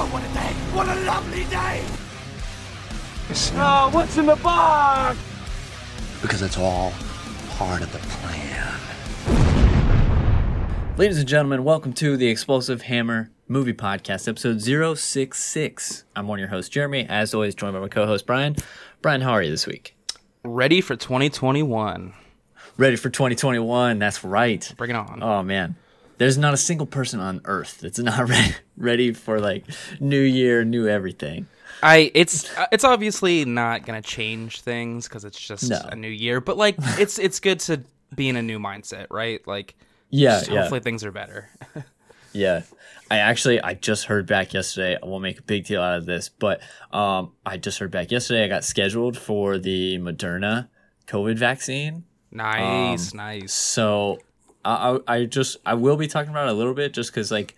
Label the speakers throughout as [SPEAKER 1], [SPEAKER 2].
[SPEAKER 1] Oh, what a day! What a lovely day!
[SPEAKER 2] Oh, what's in the box?
[SPEAKER 1] Because it's all part of the plan.
[SPEAKER 3] Ladies and gentlemen, welcome to the Explosive Hammer Movie Podcast, episode 066. I'm one of your hosts, Jeremy, as always, joined by my co host, Brian. Brian, how are you this week?
[SPEAKER 4] Ready for 2021.
[SPEAKER 3] Ready for 2021. That's right.
[SPEAKER 4] Bring it on.
[SPEAKER 3] Oh, man. There's not a single person on earth that's not re- ready for like new year, new everything.
[SPEAKER 4] I it's uh, it's obviously not gonna change things because it's just
[SPEAKER 3] No.
[SPEAKER 4] a new year, but like it's it's good to be in a new mindset, right? Like,
[SPEAKER 3] Yeah, yeah.
[SPEAKER 4] hopefully things are better.
[SPEAKER 3] Yeah. I actually I just heard back yesterday. I won't make a big deal out of this, but um I just heard back yesterday I got scheduled for the Moderna COVID vaccine.
[SPEAKER 4] nice, nice.
[SPEAKER 3] So I I I just I will be talking about it a little bit just cuz like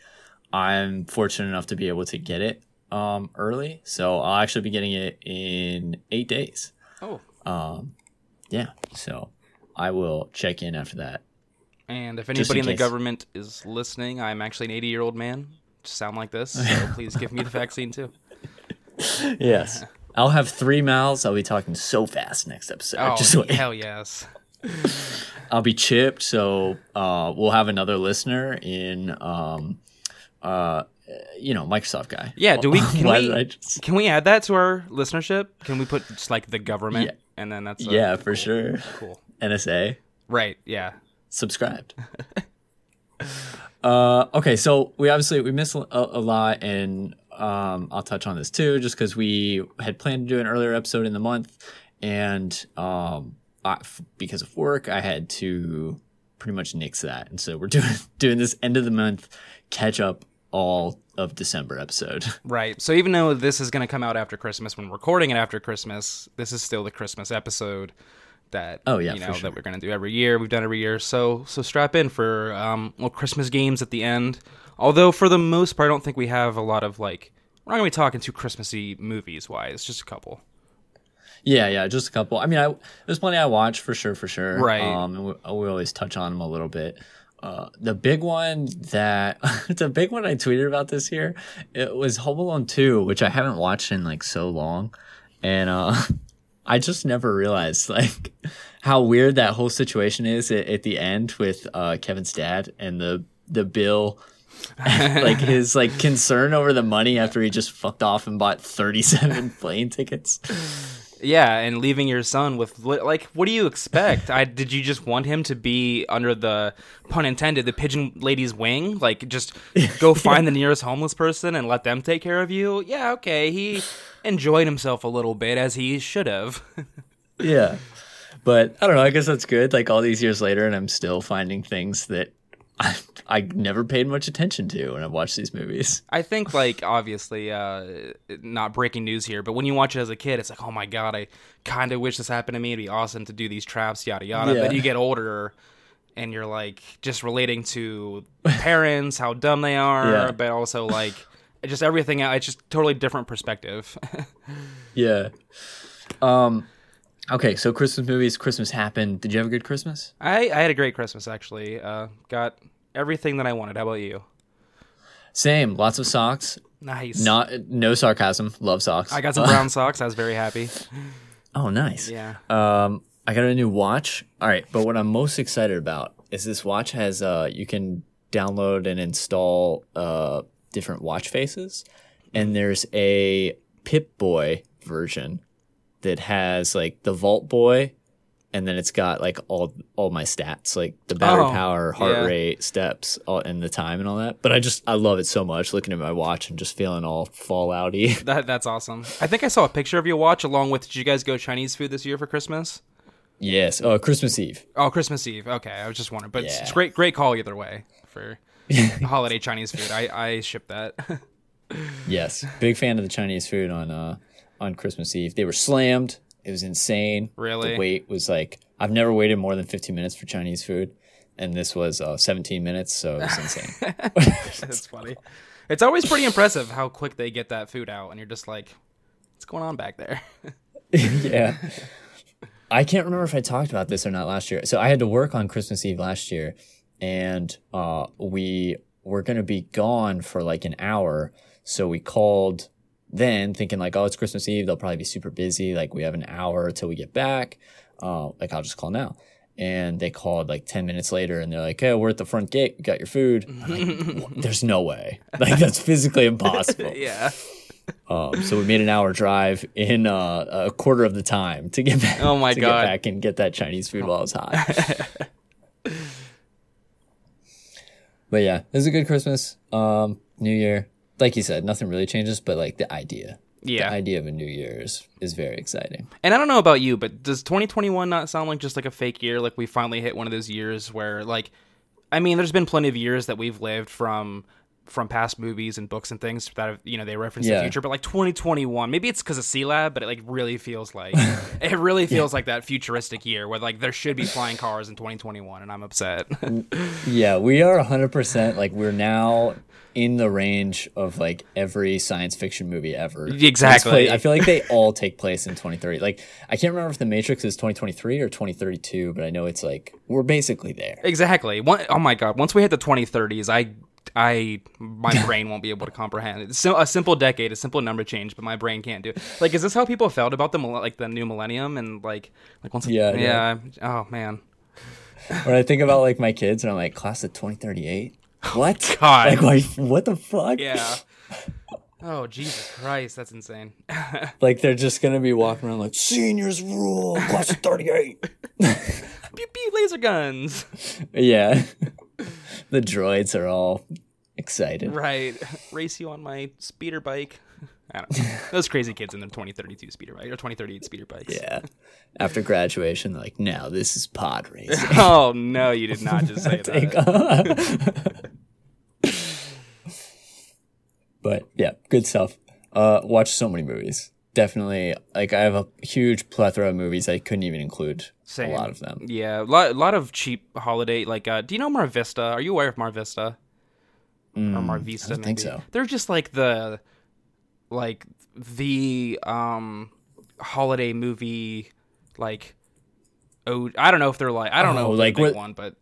[SPEAKER 3] I'm fortunate enough to be able to get it um early. So I'll actually be getting it in 8 days.
[SPEAKER 4] Oh, Um,
[SPEAKER 3] Yeah. So I will check in after that.
[SPEAKER 4] and if anybody in, the government is listening, I'm actually an 80 year old man. Sound like this, so please give me the vaccine too.
[SPEAKER 3] Yes. I'll have 3 mouths. I'll be talking so fast next episode.
[SPEAKER 4] Oh, hell yes.
[SPEAKER 3] I'll be chipped, so uh, we'll have another listener in, um, uh, you know, Microsoft guy.
[SPEAKER 4] Yeah, do we can we
[SPEAKER 3] just-
[SPEAKER 4] can we add that to our listenership? Can we put just like the government
[SPEAKER 3] Yeah.
[SPEAKER 4] and then that's
[SPEAKER 3] yeah, for sure.
[SPEAKER 4] cool.
[SPEAKER 3] NSA
[SPEAKER 4] Right, yeah.
[SPEAKER 3] subscribed. uh, okay, so we obviously we missed a, a lot, and um, I'll touch on this too, just because we had planned to do an earlier episode in the month, and um, I, f- because of work, I had to pretty much nix that, and so we're doing doing this end of the month catch up all of December episode.
[SPEAKER 4] Right. So even though this is going to come out after Christmas, when recording it after Christmas, this is still the Christmas episode that
[SPEAKER 3] Oh, yeah,
[SPEAKER 4] you know
[SPEAKER 3] sure.
[SPEAKER 4] that we're going to do every year. We've done every year. So so strap in for um well Christmas games at the end. Although for the most part, I don't think we have a lot of like we're not going to be talking too Christmassy movies wise. Just a couple.
[SPEAKER 3] Yeah, yeah, just a couple. I mean, I there's plenty I watch for sure, for sure.
[SPEAKER 4] Right.
[SPEAKER 3] Um, and we, we always touch on them a little bit. Uh, the big one that the big one I tweeted about this year, it was Home Alone Two, which I haven't watched in like so long, and uh, I just never realized like how weird that whole situation is at, at the end with uh, Kevin's dad and the the bill. like his like concern over the money after he just fucked off and bought 37 plane tickets
[SPEAKER 4] Yeah, and leaving your son with like, what do you expect? I did you just want him to be under the pun intended the pigeon lady's wing? Like, just go find the nearest homeless person and let them take care of you? Yeah, okay. He enjoyed himself a little bit as he should have.
[SPEAKER 3] Yeah. But I don't know. I guess that's good. Like all these years later, and I'm still finding things that I, I never paid much attention to when I watched these movies.
[SPEAKER 4] I think, like, obviously, uh, not breaking news here, but when you watch it as a kid, it's like, oh my god, I kind of wish this happened to me. It'd be awesome to do these traps, yada yada.
[SPEAKER 3] Yeah.
[SPEAKER 4] Then you get older, and you're like just relating to parents, how dumb they are,
[SPEAKER 3] Yeah.
[SPEAKER 4] but also like just everything. It's just totally different perspective.
[SPEAKER 3] Yeah. Um. Okay, so Christmas movies. Christmas happened. Did you have a good Christmas?
[SPEAKER 4] I, I had a great Christmas actually. Uh, got everything that I wanted. How about you?
[SPEAKER 3] Same. Lots of socks.
[SPEAKER 4] Nice.
[SPEAKER 3] Not no sarcasm. Love socks.
[SPEAKER 4] I got some brown socks. I was very happy.
[SPEAKER 3] Oh, nice.
[SPEAKER 4] Yeah.
[SPEAKER 3] Um, I got a new watch. All right, but what I'm most excited about is this watch has uh you can download and install uh different watch faces, and there's a Pip Boy version that has like the Vault Boy, and then it's got like all all my stats, like the battery
[SPEAKER 4] Oh,
[SPEAKER 3] power, heart
[SPEAKER 4] yeah.
[SPEAKER 3] rate, steps, all, and the time and all that. But I just I love it so much looking at my watch and just feeling all fallouty.
[SPEAKER 4] That that's awesome. I think I saw a picture of your watch along with. Did you guys go Chinese food this year for Christmas?
[SPEAKER 3] yes. Oh, Christmas Eve.
[SPEAKER 4] Oh, Christmas Eve. Okay, I was just wondering, but it's,
[SPEAKER 3] Yeah.
[SPEAKER 4] it's great, great call either way for holiday Chinese food. I I ship that.
[SPEAKER 3] Yes, big fan of the Chinese food on uh on Christmas Eve. They were slammed. It was insane.
[SPEAKER 4] Really?
[SPEAKER 3] the wait was like I've never waited more than 15 minutes for Chinese food, and this was uh, 17 minutes, so it was insane.
[SPEAKER 4] That's funny. It's always pretty impressive how quick they get that food out, and you're just like, what's going on back there?
[SPEAKER 3] yeah. I can't remember if I talked about this or not last year. So I had to work on Christmas Eve last year, and uh, we were going to be gone for like an hour. So we called then thinking like, oh, it's Christmas Eve. They'll probably be super busy. Like we have an hour until we get back. Uh, like I'll just call now. And they called like 10 minutes later and they're like, hey, we're at the front gate. We got your food. Like, There's no way. Like that's physically impossible.
[SPEAKER 4] Yeah.
[SPEAKER 3] Um, so we made an hour drive in uh, a quarter of the time to get back.
[SPEAKER 4] Oh my
[SPEAKER 3] to
[SPEAKER 4] God.
[SPEAKER 3] Get back and get that Chinese food while it's hot. but yeah, it was a good Christmas. Um, New Year, like you said, nothing really changes, but like the idea,
[SPEAKER 4] Yeah.
[SPEAKER 3] the idea of a New Year is, is very exciting.
[SPEAKER 4] And I don't know about you, but does 2021 not sound like just like a fake year? Like we finally hit one of those years where, like, I mean, there's been plenty of years that we've lived from from past movies and books and things that have, you know they reference the future. But like 2021, maybe it's because of C Lab, but it like really feels like it really feels like that futuristic year where like there should be flying cars in 2021, and I'm upset.
[SPEAKER 3] Yeah, we are 100% like we're now in the range of like every science fiction movie ever.
[SPEAKER 4] Exactly.
[SPEAKER 3] I feel like they all take place in 2030. Like I can't remember if The Matrix is 2023 or 2032, but I know it's like we're basically there.
[SPEAKER 4] Exactly. One, oh my god! Once we hit the 2030s, I, I, my brain won't be able to comprehend it. So, a simple decade, a simple number change, but my brain can't do it. Like, is this how people felt about the like the new millennium and like like once?
[SPEAKER 3] Yeah,
[SPEAKER 4] yeah. Oh man.
[SPEAKER 3] When I think about like my kids and I'm like class of 2038. What?
[SPEAKER 4] God.
[SPEAKER 3] Like why, what the fuck?
[SPEAKER 4] Yeah. Oh Jesus Christ, that's insane.
[SPEAKER 3] Like they're just going to be walking around like seniors rule, class of 38.
[SPEAKER 4] pew pew laser guns.
[SPEAKER 3] yeah. the droids are all excited.
[SPEAKER 4] Right. Race you on my speeder bike. I don't know. Those crazy kids in their 2032 speeder bike or 2038 speeder bikes.
[SPEAKER 3] Yeah. After graduation, they're like, now this is pod racing.
[SPEAKER 4] Oh no, you did not just say that.
[SPEAKER 3] but yeah, good stuff. Uh, watched so many movies. Definitely, like I have a huge plethora of movies. I couldn't even include
[SPEAKER 4] Same.
[SPEAKER 3] a lot of them.
[SPEAKER 4] Yeah, a lot, a lot of cheap holiday. Like, uh, do you know Mar Vista? Are you aware of Mar Vista? or Mar Vista?
[SPEAKER 3] Mm, don't think so.
[SPEAKER 4] They're just like the, like the um, holiday movie, like. Oh, I don't know if they're like I don't know
[SPEAKER 3] Oh,
[SPEAKER 4] if
[SPEAKER 3] like
[SPEAKER 4] they're the big
[SPEAKER 3] what-
[SPEAKER 4] one, but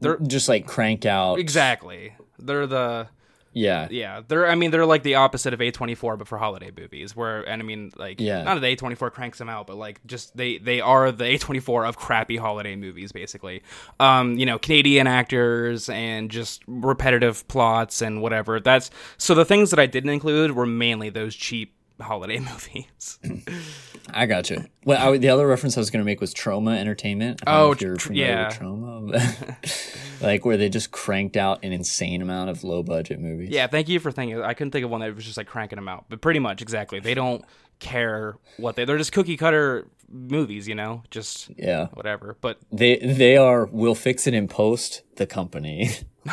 [SPEAKER 4] they're
[SPEAKER 3] Just like crank out.
[SPEAKER 4] exactly they're the
[SPEAKER 3] Yeah.
[SPEAKER 4] yeah they're I mean they're like the opposite of A twenty four but for holiday movies where and I mean like
[SPEAKER 3] Yeah.
[SPEAKER 4] not that A twenty four cranks them out but like just they they are the A twenty four of crappy holiday movies basically um you know Canadian actors and just repetitive plots and whatever that's so the things that I didn't include were mainly those cheap holiday movies
[SPEAKER 3] I got you. Well, I, the other reference I was going to make was Troma Entertainment.
[SPEAKER 4] Oh, tr- yeah.
[SPEAKER 3] Troma, like where they just cranked out an insane amount of low budget movies.
[SPEAKER 4] yeah thank you for thinking I couldn't think of one that was just like cranking them out but pretty much exactly they don't care what they they're just cookie cutter movies you know just
[SPEAKER 3] Yeah.
[SPEAKER 4] whatever but
[SPEAKER 3] They they are. We'll fix it in post. The company.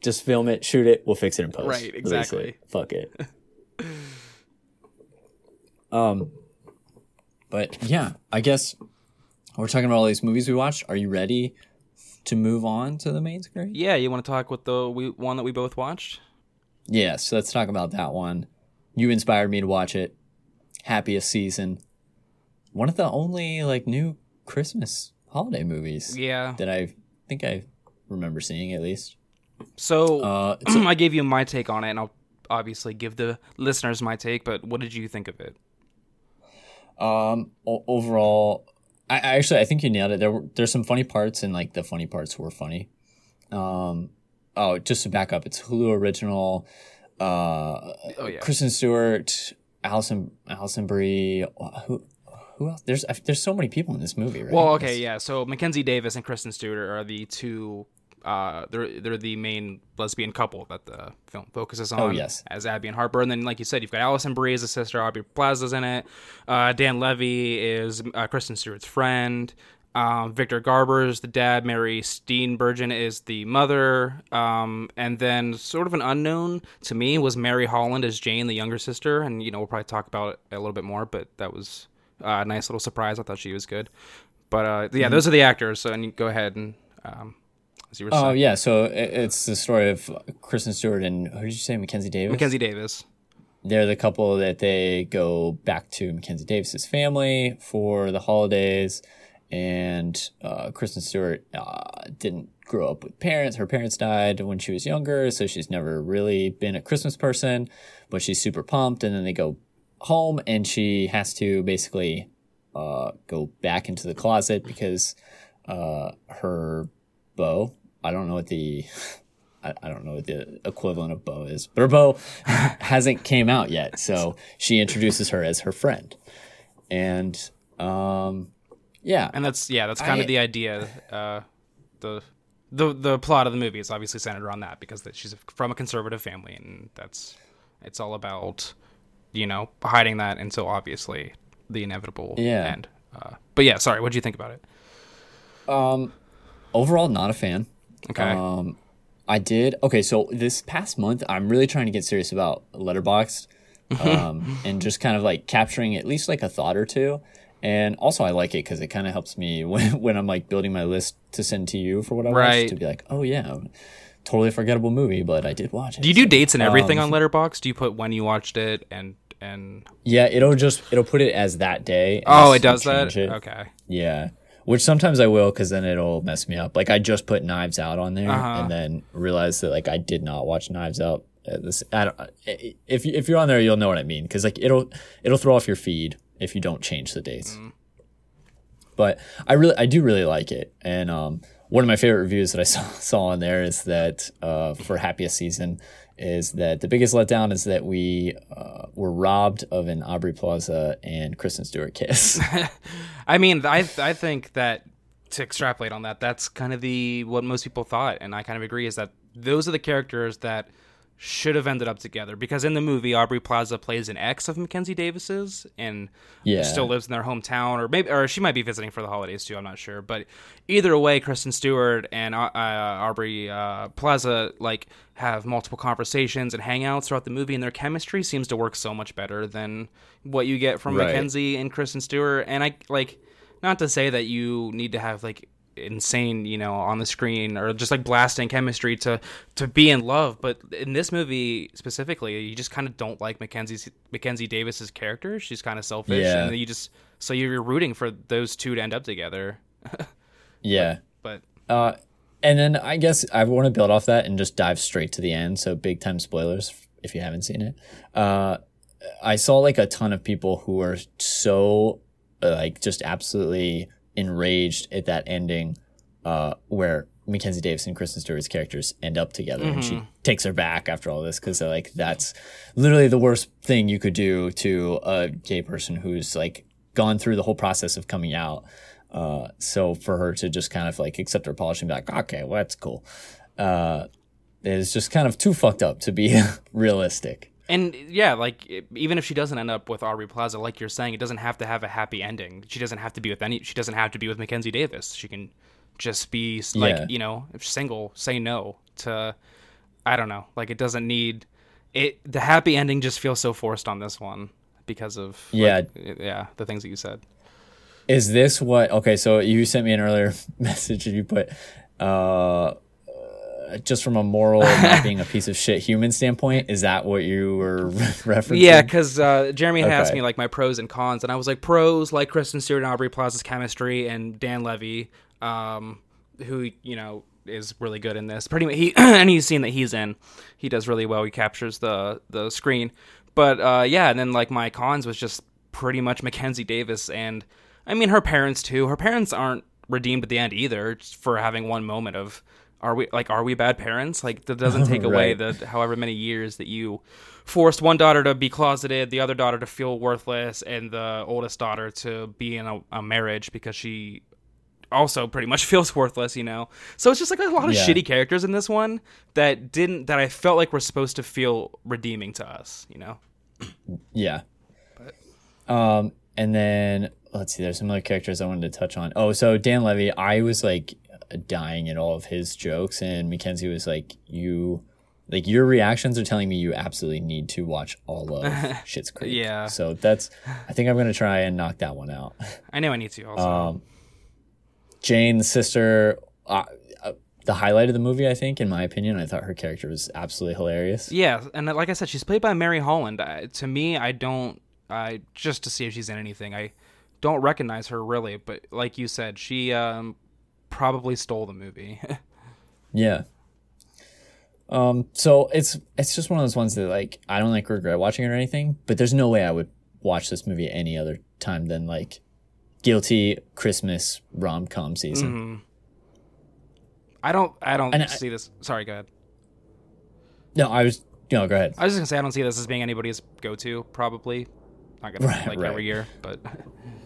[SPEAKER 3] just film it, shoot it. We'll fix it in post.
[SPEAKER 4] Right, exactly.
[SPEAKER 3] Fuck it. Um, but yeah, I guess we're talking about all these movies we watched. Are you ready to move on to the main screen?
[SPEAKER 4] Yeah, you want to talk with the we, one that we both watched?
[SPEAKER 3] Yeah, so let's talk about that one. You inspired me to watch it. Happiest season. One of the only like new Christmas holiday movies
[SPEAKER 4] Yeah.
[SPEAKER 3] that I think I remember seeing at least.
[SPEAKER 4] So
[SPEAKER 3] Uh,
[SPEAKER 4] I gave you my take on it, and I'll obviously give the listeners my take. But what did you think of it?
[SPEAKER 3] Um, o- overall, I, I actually I think you nailed it. There were there's some funny parts, and like the funny parts were funny. Um, oh, just to back up, it's Hulu original. Uh,
[SPEAKER 4] Oh yeah,
[SPEAKER 3] Kristen Stewart, Alison Alison Brie. Who who else? There's there's so many people in this movie, right?
[SPEAKER 4] Well, okay, yeah. So Mackenzie Davis and Kristen Stewart are the two. Uh, they're they're the main lesbian couple that the film focuses on.
[SPEAKER 3] Oh, yes.
[SPEAKER 4] as Abby and Harper, and then like you said, you've got Alison Brie as a sister, Aubrey Plaza's in it. Uh, Dan Levy is uh, Kristen Stewart's friend. Um, Victor Garber is the dad. Mary Steenburgen is the mother. Um, and then sort of an unknown to me was Mary Holland as Jane, the younger sister. And you know we'll probably talk about it a little bit more, but that was uh, a nice little surprise. I thought she was good. But uh,
[SPEAKER 3] Mm-hmm.
[SPEAKER 4] yeah, those are the actors. So and you go ahead and um, as you were
[SPEAKER 3] Oh yeah, so it's the story of Kristen Stewart and who did you say, Mackenzie Davis?
[SPEAKER 4] Mackenzie Davis.
[SPEAKER 3] They're the couple that they go back to Mackenzie Davis's family for the holidays, and uh, Kristen Stewart uh, didn't grow up with parents. Her parents died when she was younger, so she's never really been a Christmas person, but she's super pumped. And then they go home, and she has to basically uh, go back into the closet because uh, her beau, I don't know what the. I, I don't know what the equivalent of beau is, but her beau hasn't came out yet. So she introduces her as her friend. And um, yeah,
[SPEAKER 4] and that's yeah, that's kind
[SPEAKER 3] I-
[SPEAKER 4] of the idea. Uh, the the the plot of the movie is obviously centered around that because that she's from a conservative family, and that's it's all about you know hiding that, and so obviously the inevitable
[SPEAKER 3] Yeah.
[SPEAKER 4] end. Uh, but yeah, sorry, what do you think about it?
[SPEAKER 3] Overall not a fan.
[SPEAKER 4] Okay,
[SPEAKER 3] Um, I did okay. So this past month, I'm really trying to get serious about Letterboxd, um, and just kind of like capturing at least like a thought or two. And also, I like it because it kind of helps me when, when I'm like building my list to send to you for what I
[SPEAKER 4] Right.
[SPEAKER 3] watched to be like, oh yeah, totally forgettable movie, but I did watch it.
[SPEAKER 4] do you do
[SPEAKER 3] So,
[SPEAKER 4] dates and everything
[SPEAKER 3] um,
[SPEAKER 4] on Letterboxd? Do you put when you watched it and and
[SPEAKER 3] Yeah, it'll just it'll put it as that day.
[SPEAKER 4] oh, it does that?
[SPEAKER 3] it.
[SPEAKER 4] Okay,
[SPEAKER 3] Yeah. Which sometimes I will because then it'll mess me up. Like I just put Knives Out on there
[SPEAKER 4] Uh-huh.
[SPEAKER 3] and then realized that like I did not watch Knives Out. At this, I don't, if if you're on there, you'll know what I mean because like it'll it'll throw off your feed if you don't change the dates.
[SPEAKER 4] Mm.
[SPEAKER 3] But I really I do really like it, and um, one of my favorite reviews that I saw saw on there is that uh, for happiest season is that the biggest letdown is that we uh, were robbed of an Aubrey Plaza and Kristen Stewart kiss.
[SPEAKER 4] I mean, I I think that to extrapolate on that, that's kind of the what most people thought, and I kind of agree. Is that those are the characters that should have ended up together because in the movie Aubrey Plaza plays an ex of Mackenzie Davis's and
[SPEAKER 3] Yeah.
[SPEAKER 4] still lives in their hometown or maybe or she might be visiting for the holidays too I'm not sure but either way Kristen Stewart and uh, uh, Aubrey uh, Plaza like have multiple conversations and hangouts throughout the movie and their chemistry seems to work so much better than what you get from
[SPEAKER 3] Right.
[SPEAKER 4] Mackenzie and Kristen Stewart and I like not to say that you need to have like insane you know on the screen or just like blasting chemistry to to be in love but in this movie specifically you just kind of don't like Mackenzie's Mackenzie Davis's character she's kind of selfish
[SPEAKER 3] Yeah.
[SPEAKER 4] and you just so you're rooting for those two to end up together
[SPEAKER 3] yeah.
[SPEAKER 4] but
[SPEAKER 3] Uh, and then I guess I want to build off that and just dive straight to the end. So big time spoilers if you haven't seen it. Uh, I saw like a ton of people who were so like just absolutely enraged at that ending, uh, where Mackenzie Davis and Kristen Stewart's characters end up together, and she takes her back after all this because they're like that's literally the worst thing you could do to a gay person who's like gone through the whole process of coming out. Uh, so for her to just kind of like accept her apology and be like, okay, well, that's cool. Uh, is just kind of too fucked up to be realistic.
[SPEAKER 4] and yeah like even if she doesn't end up with Aubrey Plaza like you're saying it doesn't have to have a happy ending she doesn't have to be with any she doesn't have to be with Mackenzie Davis she can just be like
[SPEAKER 3] Yeah.
[SPEAKER 4] you know if single say no to I don't know like it doesn't need it the happy ending just feels so forced on this one because of like, yeah the things that you said
[SPEAKER 3] Is this what? Okay, so you sent me an earlier message and you put, uh, uh, just from a moral not being a piece of shit human standpoint, is that what you were referencing?
[SPEAKER 4] Yeah, because uh, Jeremy had asked me like my pros and cons, and I was like pros like Kristen Stewart and Aubrey Plaza's chemistry, and Dan Levy, um, who you know is really good in this. Pretty much, he any scene that he's in, he does really well. He captures the the screen. But uh, yeah, and then like my cons was just pretty much Mackenzie Davis, and I mean her parents too. Her parents aren't redeemed at the end either for having one moment of. Are we like are we bad parents? Like that doesn't take away
[SPEAKER 3] Right.
[SPEAKER 4] the however many years that you forced one daughter to be closeted, the other daughter to feel worthless, and the oldest daughter to be in a, a marriage because she also pretty much feels worthless, you know. So it's just like a lot of
[SPEAKER 3] Yeah.
[SPEAKER 4] shitty characters in this one that didn't that I felt like were supposed to feel redeeming to us, you know.
[SPEAKER 3] Yeah. Um, and then let's see, there's some other characters I wanted to touch on. Oh, so Dan Levy, I was like dying at all of his jokes, and Mackenzie was like, "You, like your reactions are telling me you absolutely need to watch all of Schitt's Creek."
[SPEAKER 4] Yeah.
[SPEAKER 3] So that's, I think I'm gonna try and knock that one out.
[SPEAKER 4] I know I need to also.
[SPEAKER 3] Um, Jane's sister. Uh, uh, the highlight of the movie, I think, in my opinion, I thought her character was absolutely hilarious.
[SPEAKER 4] Yeah, and like I said, she's played by Mary Holland. I, to me, I don't. I just to see if she's in anything. I don't recognize her really, but like you said, she um, probably stole the movie.
[SPEAKER 3] Yeah. Um. So it's it's just one of those ones that like I don't like regret watching it or anything, but there's no way I would watch this movie any other time than like guilty Christmas rom com season.
[SPEAKER 4] I don't. I don't
[SPEAKER 3] And I-
[SPEAKER 4] see this. Sorry, go ahead.
[SPEAKER 3] No, I was. No, go ahead.
[SPEAKER 4] I was just gonna say I don't see this as being anybody's go-to. Probably not gonna
[SPEAKER 3] Right,
[SPEAKER 4] like
[SPEAKER 3] right.
[SPEAKER 4] every year, but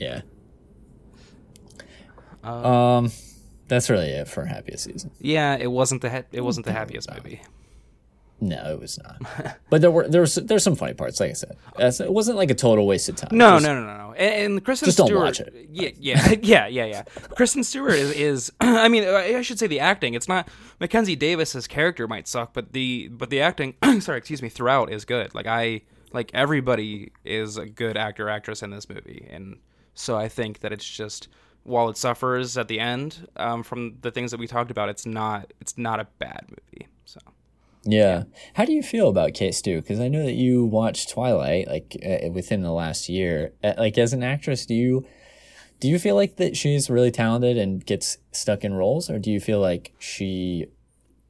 [SPEAKER 3] Yeah.
[SPEAKER 4] Uh,
[SPEAKER 3] um, that's really it for happiest season.
[SPEAKER 4] yeah, it wasn't the ha- it wasn't the happiest movie.
[SPEAKER 3] No, it was not. but there were there was there's some funny parts. Like I said, it wasn't like a total waste of time.
[SPEAKER 4] No,
[SPEAKER 3] Just-
[SPEAKER 4] no, no, no, no. And, and Kristen
[SPEAKER 3] Just don't watch it.
[SPEAKER 4] Yeah, yeah, yeah, yeah, yeah. Kristen Stewart is, is. I mean, I should say the acting. It's not Mackenzie Davis's character might suck, but the but the acting. sorry, excuse me. Throughout is good. Like I like everybody is a good actor actress in this movie, and so I think that it's just while it suffers at the end um, from the things that we talked about, it's not it's not a bad movie. So.
[SPEAKER 3] Yeah. How do you feel about K-Stew? Because I know that you watched Twilight like uh, within the last year. Uh, like as an actress, do you do you feel like that she's really talented and gets stuck in roles, or do you feel like she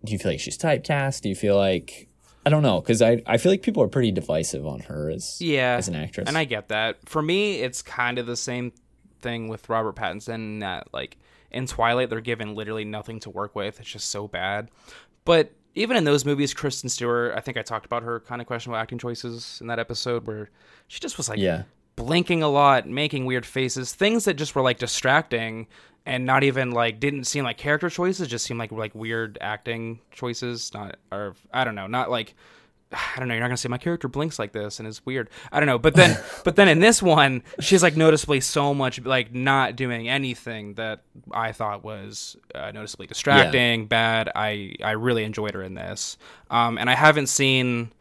[SPEAKER 3] do you feel like she's typecast? Do you feel like I don't know because I I feel like people are pretty divisive on her as
[SPEAKER 4] yeah
[SPEAKER 3] as an actress.
[SPEAKER 4] and i get that for me it's kind of the same thing with robert pattinson that like in twilight they're given literally nothing to work with it's just so bad but even in those movies kristen stewart i think i talked about her kind of questionable acting choices in that episode where she just was like
[SPEAKER 3] yeah.
[SPEAKER 4] Blinking a lot, making weird faces, things that just were like distracting and not even like didn't seem like character choices, just seemed like like weird acting choices. Not or I don't know, not like I don't know. You're not gonna say my character blinks like this and it's weird. I don't know. But then, but then in this one, she's like noticeably so much like not doing anything that I thought was uh, noticeably distracting, bad. I I really enjoyed her in this, um, and I haven't seen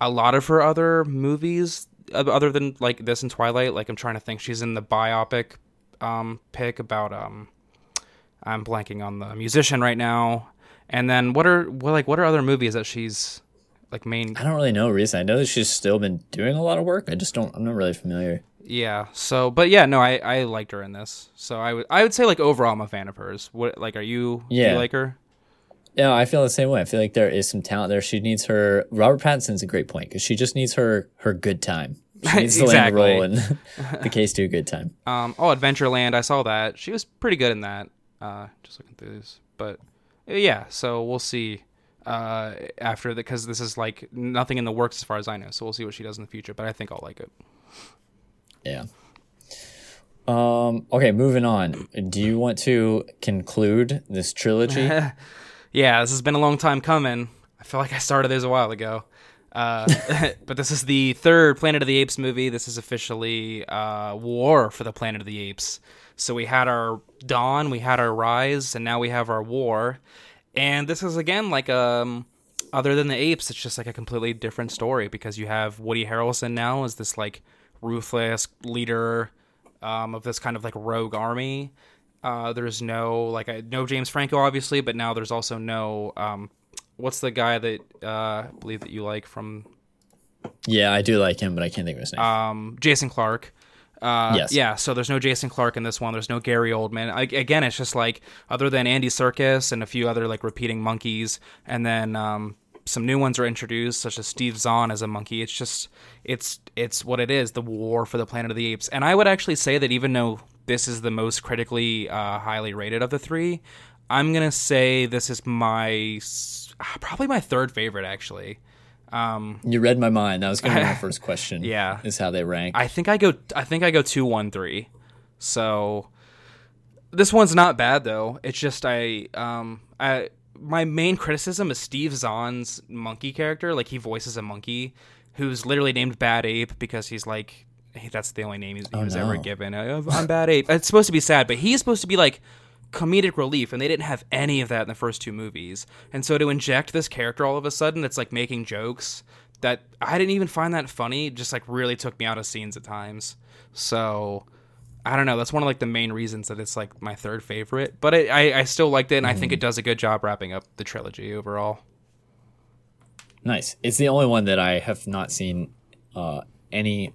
[SPEAKER 4] a lot of her other movies other than like this and Twilight. Like I'm trying to think. She's in the biopic um, pick about um, I'm blanking on the musician right now. And then what are what like what are other movies that she's like main
[SPEAKER 3] I don't really know reason. I know that she's still been doing a lot of work. I just don't. I'm not really familiar.
[SPEAKER 4] Yeah. So, but yeah, no, I I liked her in this. So I would I would say like overall I'm a fan of hers. What like are you? Do
[SPEAKER 3] Yeah.
[SPEAKER 4] you like her?
[SPEAKER 3] Yeah, I feel the same way. I feel like there is some talent there. She needs her. Robert Pattinson's a great point because she just needs her her good time. She needs to land a role in the case to a good time.
[SPEAKER 4] Um. Oh, Adventureland. I saw that. She was pretty good in that. Uh, just looking through this, but uh, yeah. So we'll see. Uh, after the because this is like nothing in the works as far as I know. So we'll see what she does in the future. But I think I'll like it.
[SPEAKER 3] Yeah. Um. Okay, moving on. Do you want to conclude this trilogy?
[SPEAKER 4] Yeah, this has been a long time coming. I feel like I started this a while ago. Uh, but this is the third Planet of the Apes movie. This is officially uh, war for the Planet of the Apes. So we had our dawn, we had our rise, and now we have our war. And this is again like um, other than the apes, it's just like a completely different story because you have Woody Harrelson now as this like ruthless leader um, of this kind of like rogue army. Uh, there's no like I no James Franco obviously, but now there's also no um, what's the guy that uh, I believe that you like from
[SPEAKER 3] yeah, I do like him, but I can't think of his name.
[SPEAKER 4] um, Jason Clarke. Uh,
[SPEAKER 3] Yes.
[SPEAKER 4] Yeah, so there's no Jason Clarke in this one. There's no Gary Oldman. I, again, it's just like other than Andy Serkis and a few other like repeating monkeys, and then um, some new ones are introduced, such as Steve Zahn as a monkey. It's just it's it's what it is, the war for the Planet of the Apes. And I would actually say that even though this is the most critically uh, highly rated of the three, I'm gonna say this is my probably my third favorite actually. Um,
[SPEAKER 3] you read my mind. That was going to be my first question.
[SPEAKER 4] Yeah.
[SPEAKER 3] is how they rank.
[SPEAKER 4] I think I go. I think I go two one three. So this one's not bad though. It's just I um I my main criticism is Steve Zahn's monkey character. Like he voices a monkey who's literally named Bad Ape because he's like that's the only name he's, he was ever given. Uh, I'm Bad Ape. It's supposed to be sad, but he's supposed to be like comedic relief and they didn't have any of that in the first two movies. And so to inject this character all of a sudden that's like making jokes that I didn't even find that funny, just like really took me out of scenes at times. So I don't know. That's one of like the main reasons that it's like my third favorite. But it, I I still liked it, and I think it does a good job wrapping up the trilogy overall.
[SPEAKER 3] nice. It's the only one that I have not seen uh, any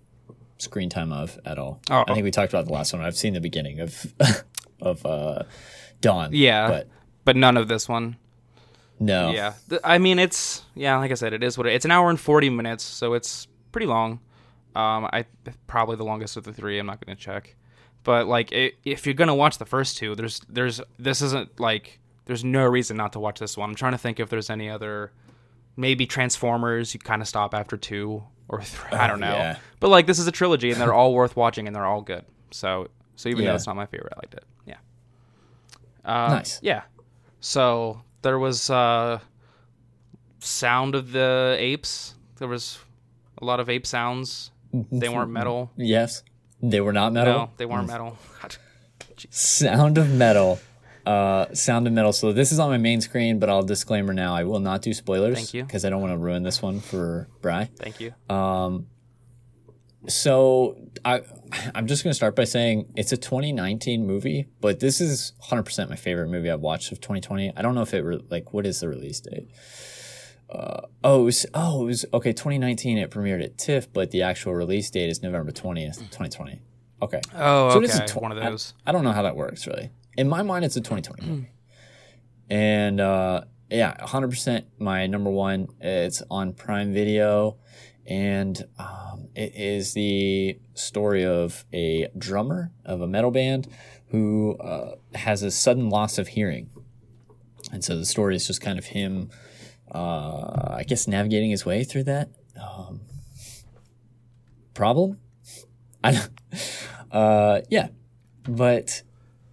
[SPEAKER 3] screen time of at all.
[SPEAKER 4] Oh.
[SPEAKER 3] I think we talked about the last one. I've seen the beginning of of uh, Dawn.
[SPEAKER 4] Yeah,
[SPEAKER 3] but
[SPEAKER 4] but none of this one.
[SPEAKER 3] No.
[SPEAKER 4] Yeah, I mean it's yeah, like I said, it is what it, it's an hour and forty minutes, so it's pretty long. Um, I probably the longest of the three. I'm not gonna check, but like i if you're gonna watch the first two, there's there's this isn't like there's no reason not to watch this one. I'm trying to think if there's any other maybe Transformers. You kind of stop after two or three. I don't know,
[SPEAKER 3] yeah.
[SPEAKER 4] but like this is a trilogy and they're all worth watching and they're all good. So so even
[SPEAKER 3] Yeah.
[SPEAKER 4] though it's not my favorite, I liked it. Yeah. Uh,
[SPEAKER 3] Nice.
[SPEAKER 4] Yeah. So there was uh, sound of the apes. There was a lot of ape sounds. They weren't metal.
[SPEAKER 3] Yes. They were not metal.
[SPEAKER 4] No, they weren't metal.
[SPEAKER 3] Sound of Metal. Uh, Sound of Metal. So this is on my main screen, but I'll disclaimer now. I will not do spoilers.
[SPEAKER 4] Thank you.
[SPEAKER 3] Because I don't want to ruin this one for Bry.
[SPEAKER 4] Thank you.
[SPEAKER 3] So I, I'm just going to start by saying it's a 2019 movie, but this is 100% my favorite movie I've watched of 2020. I don't know if it re- like what is the release date. Uh, oh, it was, oh, it was okay. 2019 it premiered at TIFF, but the actual release date is November 20th, 2020. Okay.
[SPEAKER 4] Oh,
[SPEAKER 3] So it is
[SPEAKER 4] okay.
[SPEAKER 3] tw-
[SPEAKER 4] One of
[SPEAKER 3] I-
[SPEAKER 4] those.
[SPEAKER 3] I, don't know how that works really. In my mind, it's a 2020 movie. And uh, yeah, 100% my number one. It's on Prime Video. And um, it is the story of a drummer of a metal band who uh, has a sudden loss of hearing. And so the story is just kind of him, uh, I guess, navigating his way through that um, problem. I don't, uh, yeah, but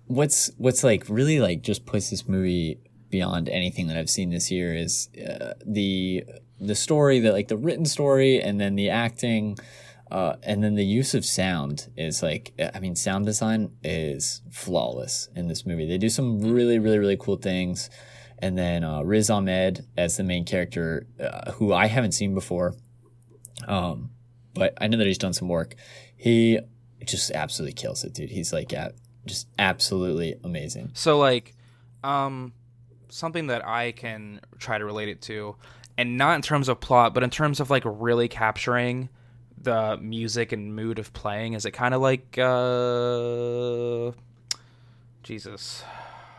[SPEAKER 3] what's what's like really like just puts this movie beyond anything that I've seen this year is uh, the the story, the like the written story, and then the acting, uh, and then the use of sound is like I mean, sound design is flawless in this movie. They do some really really really cool things, and then uh, Riz Ahmed as the main character, uh, who I haven't seen before, um, but I know that he's done some work. He just absolutely kills it, dude. He's like, yeah, just absolutely amazing.
[SPEAKER 4] So like, um, something that I can try to relate it to, and not in terms of plot, but in terms of like really capturing the music and mood of playing. Is it kind of like uh, Jesus,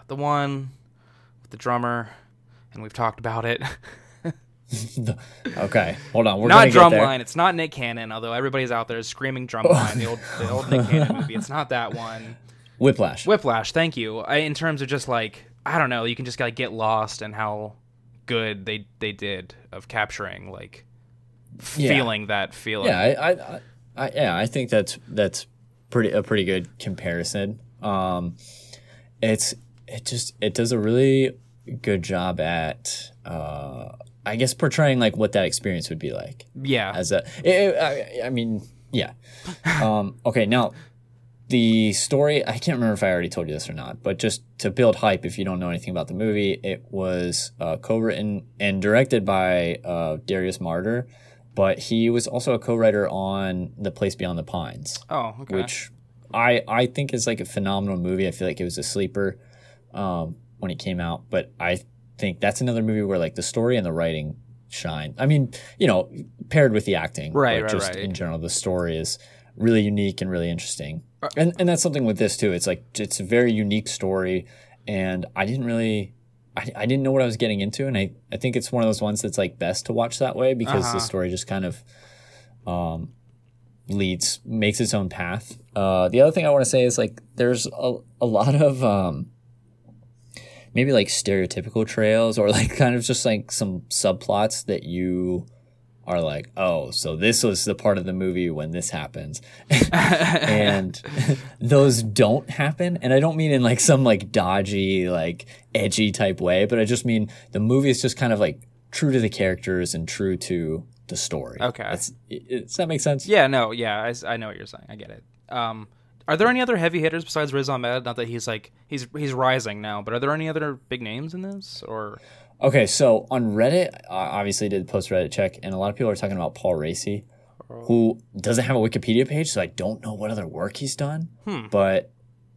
[SPEAKER 4] the one with the drummer, and we've talked about it.
[SPEAKER 3] Okay, hold on. We're
[SPEAKER 4] not
[SPEAKER 3] gonna get there.
[SPEAKER 4] Drumline. It's not Nick Cannon, although everybody's out there screaming Drumline, the old the old Nick Cannon movie. It's not that one.
[SPEAKER 3] Whiplash.
[SPEAKER 4] Whiplash, thank you. I, in terms of just like I don't know, you can just like get lost and how good they they did of capturing like
[SPEAKER 3] Yeah.
[SPEAKER 4] feeling that feeling.
[SPEAKER 3] yeah, I, I, I, yeah, I think that's that's pretty a pretty good comparison. Um, it's it just it does a really good job at uh, I guess portraying like what that experience would be like.
[SPEAKER 4] yeah.
[SPEAKER 3] as a it, I, I mean yeah um okay now the story i can't remember if i already told you this or not but just to build hype if you don't know anything about the movie it was uh, co-written and directed by uh, darius marder but he was also a co-writer on the place beyond the pines
[SPEAKER 4] oh, okay.
[SPEAKER 3] which I I think is like a phenomenal movie. I feel like it was a sleeper um, when it came out, but I think that's another movie where like the story and the writing shine. I mean, you know, paired with the acting,
[SPEAKER 4] Right,
[SPEAKER 3] but
[SPEAKER 4] right,
[SPEAKER 3] just
[SPEAKER 4] right.
[SPEAKER 3] in general, the story is really unique and really interesting. And and that's something with this too. It's like it's a very unique story, and I didn't really. I, I didn't know what I was getting into, and I, I think it's one of those ones that's like best to watch that way because
[SPEAKER 4] Uh-huh.
[SPEAKER 3] the story just kind of um, leads makes its own path. Uh, the other thing I want to say is like there's a, a lot of um, maybe like stereotypical trails or like kind of just like some subplots that you are like, oh, so this was the part of the movie when this happens. and those don't happen. And I don't mean in like some like dodgy, like edgy type way, but I just mean the movie is just kind of like true to the characters and true to the story.
[SPEAKER 4] Okay.
[SPEAKER 3] That's, does that make sense?
[SPEAKER 4] yeah, no, yeah, I know what you're saying. I get it. Um, are there any other heavy hitters besides Riz Ahmed? Not that he's like he's he's rising now, but are there any other big names in this? Or
[SPEAKER 3] Okay, so on Reddit, I obviously did post Reddit check, and a lot of people are talking about Paul Raci, who doesn't have a Wikipedia page, so I don't know what other work he's done. But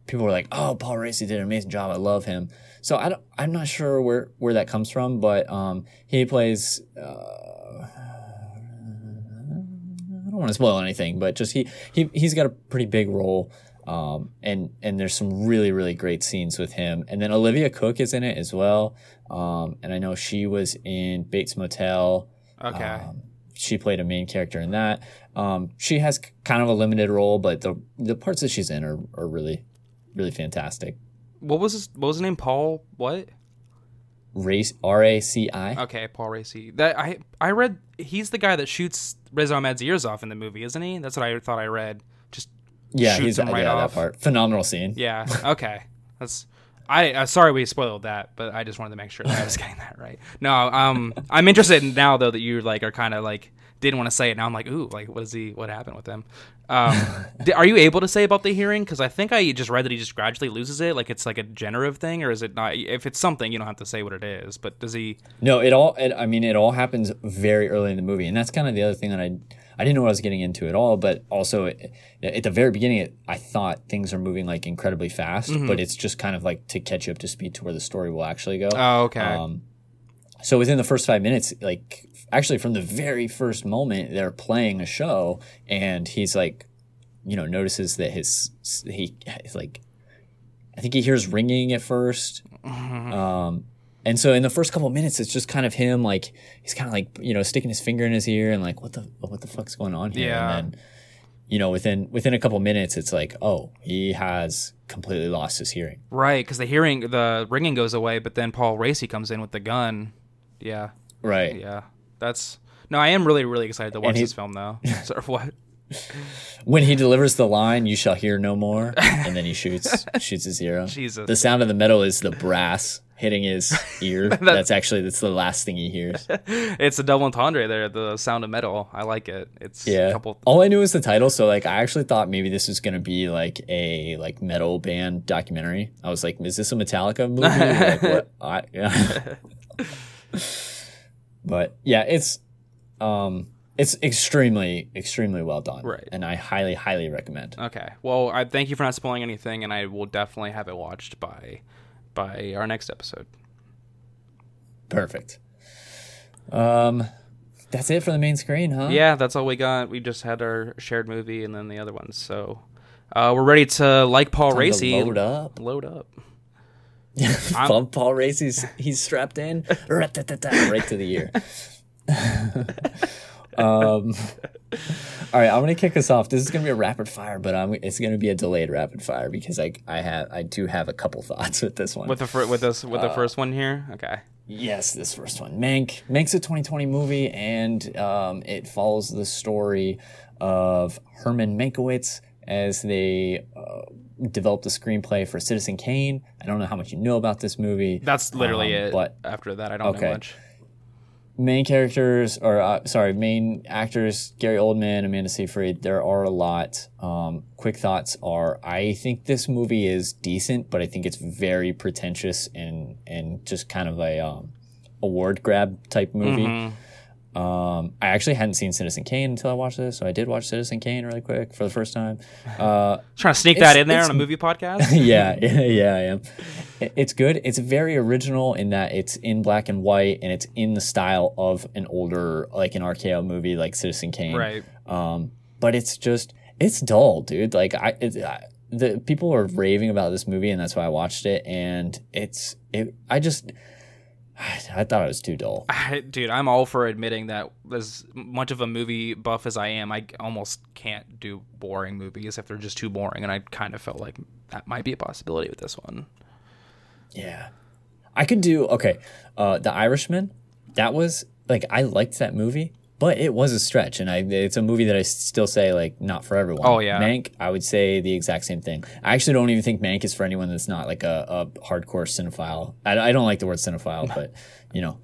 [SPEAKER 3] people were like, "Oh, Paul Raci did an amazing job. I love him." So I don't, I'm not sure where where that comes from, but um, he plays. Uh, I don't want to spoil anything, but just he he he's got a pretty big role Um, and and there's some really really great scenes with him. And then Olivia Cooke is in it as well. Um, and I know she was in Bates Motel.
[SPEAKER 4] Okay.
[SPEAKER 3] Um, she played a main character in that. Um, she has kind of a limited role, but the the parts that she's in are, are really really fantastic.
[SPEAKER 4] what was his what was his name? Paul what?
[SPEAKER 3] Race R A C I.
[SPEAKER 4] Okay, Paul Raci. That I I read he's the guy that shoots Riz Ahmed's ears off in the movie, isn't he? That's what I thought I read. Just
[SPEAKER 3] Yeah,
[SPEAKER 4] shoots
[SPEAKER 3] he's
[SPEAKER 4] him right
[SPEAKER 3] yeah,
[SPEAKER 4] off.
[SPEAKER 3] that part. Phenomenal scene.
[SPEAKER 4] yeah. Okay. That's I uh, sorry we spoiled that, but I just wanted to make sure that I was getting that right. No, um I'm interested now though that you like are kind of like didn't want to say it. Now I'm like, ooh, like what is he? What happened with him? Um, are you able to say about the hearing? Because I think I just read that he just gradually loses it. Like it's like a generative thing, or is it not? If it's something, you don't have to say what it is. But does he?
[SPEAKER 3] No, it all. It, I mean, it all happens very early in the movie, and that's kind of the other thing that I I didn't know what I was getting into at all. But also, it, at the very beginning, it, I thought things are moving like incredibly fast,
[SPEAKER 4] Mm-hmm.
[SPEAKER 3] but it's just kind of like to catch you up to speed to where the story will actually go.
[SPEAKER 4] Oh, okay.
[SPEAKER 3] Um, so within the first five minutes, like actually from the very first moment, they're playing a show, and he's like, you know, notices that his he like, I think he hears ringing at 1st um, and so in the first couple of minutes, it's just kind of him like he's kind of like you know sticking his finger in his ear and like what the what the fuck's going on here?
[SPEAKER 4] Yeah.
[SPEAKER 3] And then you know within within a couple of minutes, it's like oh he has completely lost his hearing.
[SPEAKER 4] Right, because the hearing, the ringing goes away, but then Paul Raci comes in with the gun. Yeah,
[SPEAKER 3] Right.
[SPEAKER 4] yeah. That's no. I am really, really excited to watch
[SPEAKER 3] he-
[SPEAKER 4] this film, though. Sort of what?
[SPEAKER 3] When he delivers the line, "You shall hear no more," and then he shoots shoots his hero.
[SPEAKER 4] Jesus.
[SPEAKER 3] The sound of the metal is the brass hitting his ear. that's actually that's the last thing he hears.
[SPEAKER 4] It's a double entendre there. The sound of metal. I like it. It's
[SPEAKER 3] Yeah.
[SPEAKER 4] a couple.
[SPEAKER 3] All I knew was the title, so like I actually thought maybe this was gonna be like a like metal band documentary. I was like, is this a Metallica movie? like, what? I, yeah. but yeah, it's um it's extremely extremely well done.
[SPEAKER 4] Right.
[SPEAKER 3] And I highly highly recommend.
[SPEAKER 4] Okay. Well, I thank you for not spoiling anything, and I will definitely have it watched by by our next episode.
[SPEAKER 3] Perfect. Um that's it for the main screen, huh?
[SPEAKER 4] Yeah, that's all we got. We just had our shared movie and then the other ones. So uh, we're ready to like Paul
[SPEAKER 3] Time
[SPEAKER 4] Raci.
[SPEAKER 3] load up.
[SPEAKER 4] Load up.
[SPEAKER 3] Paul, Paul Raci's he's strapped in right to the ear. um, all right, I'm gonna kick us off. This is gonna be a rapid fire, but I'm, it's gonna be a delayed rapid fire because I I have I do have a couple thoughts with this one.
[SPEAKER 4] With the fir- with this with
[SPEAKER 3] Uh,
[SPEAKER 4] the first one here. Okay.
[SPEAKER 3] Yes, this first one. Mank. Mank's a 2020 movie, and um, it follows the story of Herman Mankiewicz as they uh, developed a screenplay for Citizen Kane. I don't know how much you know about this movie.
[SPEAKER 4] That's literally
[SPEAKER 3] Um,
[SPEAKER 4] it.
[SPEAKER 3] But
[SPEAKER 4] after that, I don't
[SPEAKER 3] Okay.
[SPEAKER 4] know much.
[SPEAKER 3] Main characters, or uh, sorry, main actors, Gary Oldman, Amanda Seyfried, there are a lot. Um, quick thoughts are I think this movie is decent, but I think it's very pretentious and, and just kind of a um, award grab type movie.
[SPEAKER 4] Mm-hmm.
[SPEAKER 3] Um, I actually hadn't seen Citizen Kane until I watched this, so I did watch Citizen Kane really quick for the first time. Uh,
[SPEAKER 4] Trying to sneak that in there on a movie podcast.
[SPEAKER 3] yeah, yeah, yeah, I am. It's good. It's very original in that it's in black and white and it's in the style of an older, like an RKO movie like Citizen Kane.
[SPEAKER 4] right.
[SPEAKER 3] Um, but it's just, it's dull, dude. Like I, it, I the people are raving about this movie and that's why I watched it. And it's, it, I just, I thought it was too dull.
[SPEAKER 4] I, dude, I'm all for admitting that as much of a movie buff as I am, I almost can't do boring movies if they're just too boring, and I kind of felt like that might be a possibility with this one.
[SPEAKER 3] Yeah. I could do okay. Uh The Irishman, that was like I liked that movie, but it was a stretch and I it's a movie that I still say like not for everyone.
[SPEAKER 4] Oh, yeah.
[SPEAKER 3] Mank, I would say the exact same thing. I actually don't even think Mank is for anyone that's not like a, a hardcore cinephile. I, I don't like the word cinephile, but you know,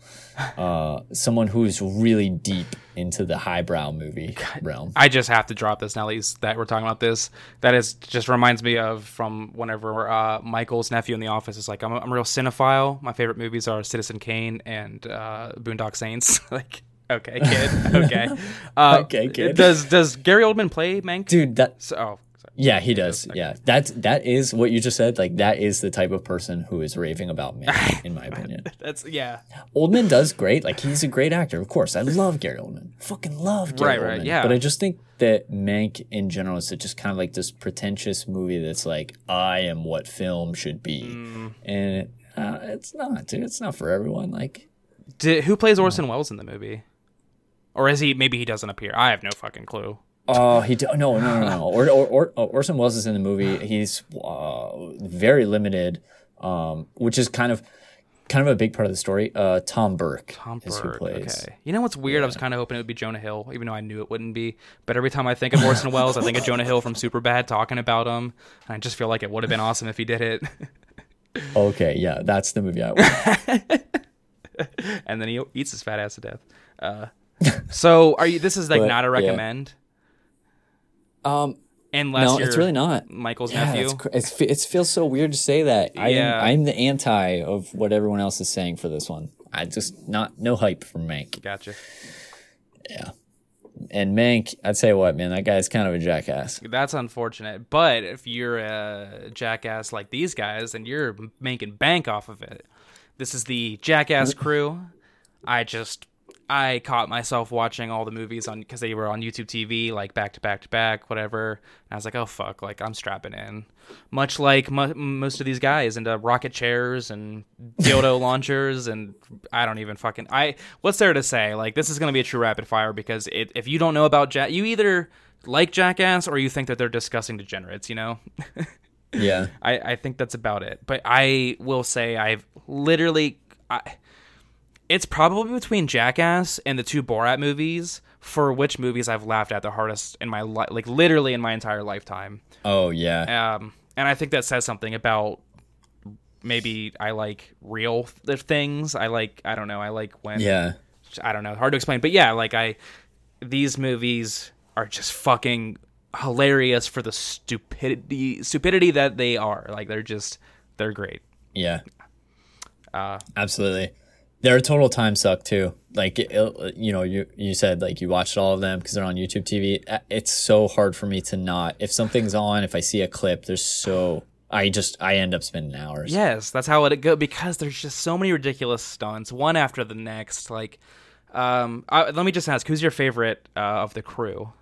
[SPEAKER 3] uh someone who's really deep into the highbrow movie realm.
[SPEAKER 4] I just have to drop this now that we're talking about this. That is just reminds me of from whenever uh, Michael's nephew in the office is like, I'm a, I'm a real cinephile. My favorite movies are Citizen Kane and uh, Boondock Saints. like, okay, kid, okay, uh,
[SPEAKER 3] Okay, kid.
[SPEAKER 4] Does does Gary Oldman play Mank?
[SPEAKER 3] Dude, that
[SPEAKER 4] So, oh, sorry.
[SPEAKER 3] Yeah, he does. Yeah, that's that is what you just said. Like that is the type of person who is raving about Mank, in my opinion.
[SPEAKER 4] That's yeah.
[SPEAKER 3] Oldman does great. Like he's a great actor, of course. I love Gary Oldman. Fucking love Gary
[SPEAKER 4] Right, right,
[SPEAKER 3] Oldman.
[SPEAKER 4] yeah.
[SPEAKER 3] But I just think that Mank in general is just kind of like this pretentious movie that's like, I am what film should be,
[SPEAKER 4] Mm.
[SPEAKER 3] and uh, it's not, dude. It's not for everyone. Like,
[SPEAKER 4] Did, who plays Orson Welles in the movie? Or is he? Maybe he doesn't appear. I have no fucking clue.
[SPEAKER 3] oh, he do- no, no, no, no. Or, or, or, uh, Orson Welles is in the movie. He's uh, very limited, um, which is kind of. Kind of a big part of the story. Uh, Tom Burke
[SPEAKER 4] Tom Burke.
[SPEAKER 3] plays.
[SPEAKER 4] Okay. You know what's weird? I was kind of hoping it would be Jonah Hill, even though I knew it wouldn't be. But every time I think of Orson Welles, I think of Jonah Hill from Superbad talking about him, and I just feel like it would have been awesome if he did it.
[SPEAKER 3] Okay, yeah, that's the movie I want.
[SPEAKER 4] and then he eats his fat ass to death. Uh, so are you? This is like
[SPEAKER 3] But,
[SPEAKER 4] not a
[SPEAKER 3] yeah.
[SPEAKER 4] recommend,
[SPEAKER 3] Um,
[SPEAKER 4] unless
[SPEAKER 3] no, it's really not.
[SPEAKER 4] Michael's
[SPEAKER 3] Yeah,
[SPEAKER 4] nephew.
[SPEAKER 3] it's, cr- it's, it feels so weird to say that. I
[SPEAKER 4] Yeah.
[SPEAKER 3] am, I'm the anti of what everyone else is saying for this one. I just not no hype for Mank.
[SPEAKER 4] Gotcha.
[SPEAKER 3] Yeah, and Mank, I'd say what man, that guy's kind of a jackass.
[SPEAKER 4] That's unfortunate. But if you're a jackass like these guys and you're making bank off of it, this is the Jackass crew. I just I caught myself watching all the movies on because they were on YouTube TV like back to back to back, whatever. And I was like, oh fuck, like I'm strapping in. Much like mo- most of these guys into rocket chairs and dildo launchers and I don't even fucking I. What's there to say? Like this is gonna be a true rapid fire because it, if you don't know about Jack, you either like Jackass or you think that they're disgusting degenerates. You know.
[SPEAKER 3] Yeah,
[SPEAKER 4] I, I think that's about it. But I will say I've literally, I, it's probably between Jackass and the two Borat movies for which movies I've laughed at the hardest in my life, like literally in my entire lifetime.
[SPEAKER 3] oh yeah,
[SPEAKER 4] Um, and I think that says something about maybe I like real th- things. I like I don't know. I like when
[SPEAKER 3] yeah,
[SPEAKER 4] I don't know, hard to explain. But yeah, like I these movies are just fucking hilarious for the stupidity stupidity that they are. Like they're just they're great.
[SPEAKER 3] yeah.
[SPEAKER 4] Uh,
[SPEAKER 3] Absolutely. They're a total time suck too. Like it, you know, you you said like you watched all of them because they're on YouTube TV. It's so hard for me to not. If something's on, if I see a clip, there's so I just I end up spending hours.
[SPEAKER 4] yes, that's how it go because there's just so many ridiculous stunts, one after the next. Like, um, uh, let me just ask, who's your favorite uh, of the crew?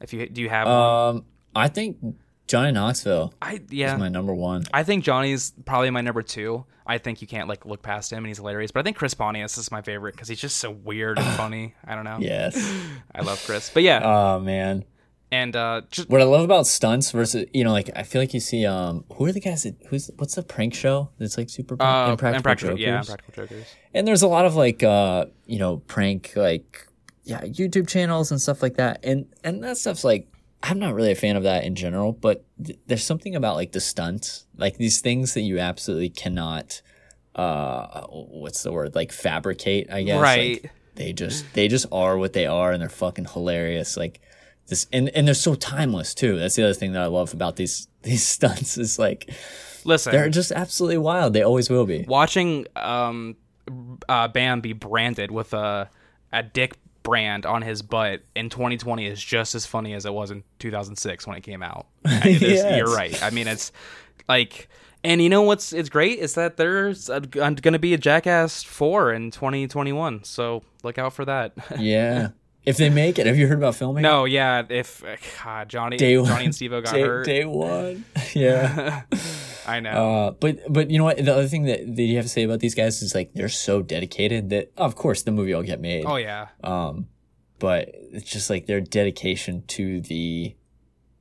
[SPEAKER 4] If you do you have one?
[SPEAKER 3] Um, I think Johnny Knoxville
[SPEAKER 4] I
[SPEAKER 3] is
[SPEAKER 4] yeah.
[SPEAKER 3] my number one.
[SPEAKER 4] I think Johnny's probably my number two. I think you can't like look past him, and he's hilarious. But I think Chris Pontius is my favorite because he's just so weird and funny. I don't know.
[SPEAKER 3] Yes.
[SPEAKER 4] I love Chris. But yeah,
[SPEAKER 3] oh man.
[SPEAKER 4] and uh, just
[SPEAKER 3] What I love about stunts versus you know like I feel like you see um who are the guys that who's what's the prank show that's like super
[SPEAKER 4] uh,
[SPEAKER 3] impractical,
[SPEAKER 4] impractical, yeah, impractical jokers.
[SPEAKER 3] and there's a lot of like uh you know prank like yeah youtube channels and stuff like that and and that stuff's like i'm not really a fan of that in general but th- there's something about like the stunts like these things that you absolutely cannot uh what's the word like fabricate i guess? Like,
[SPEAKER 4] Right.
[SPEAKER 3] they just they just are what they are and they're fucking hilarious like this and and they're so timeless too. That's the other thing that i love about these these stunts is like
[SPEAKER 4] Listen,
[SPEAKER 3] they're just absolutely wild. They always will be.
[SPEAKER 4] Watching um, uh, Bam be branded with a a dick brand on his butt in 2020 is just as funny as it was in 2006 when it came out. I mean, there's-
[SPEAKER 3] Yes.
[SPEAKER 4] You're right. I mean, it's like, and you know what's it's great is that there's going to be a Jackass four in 2021. So look out for that.
[SPEAKER 3] yeah if they make it have you heard about filming
[SPEAKER 4] no, yeah, if God, Johnny,
[SPEAKER 3] Day
[SPEAKER 4] Johnny
[SPEAKER 3] one.
[SPEAKER 4] and Steve got
[SPEAKER 3] day,
[SPEAKER 4] hurt,
[SPEAKER 3] day one. Yeah.
[SPEAKER 4] I know.
[SPEAKER 3] uh, but but you know what? The other thing that, that you have to say about these guys is like they're so dedicated that of course the movie will get made.
[SPEAKER 4] oh yeah,
[SPEAKER 3] Um, but it's just like their dedication to the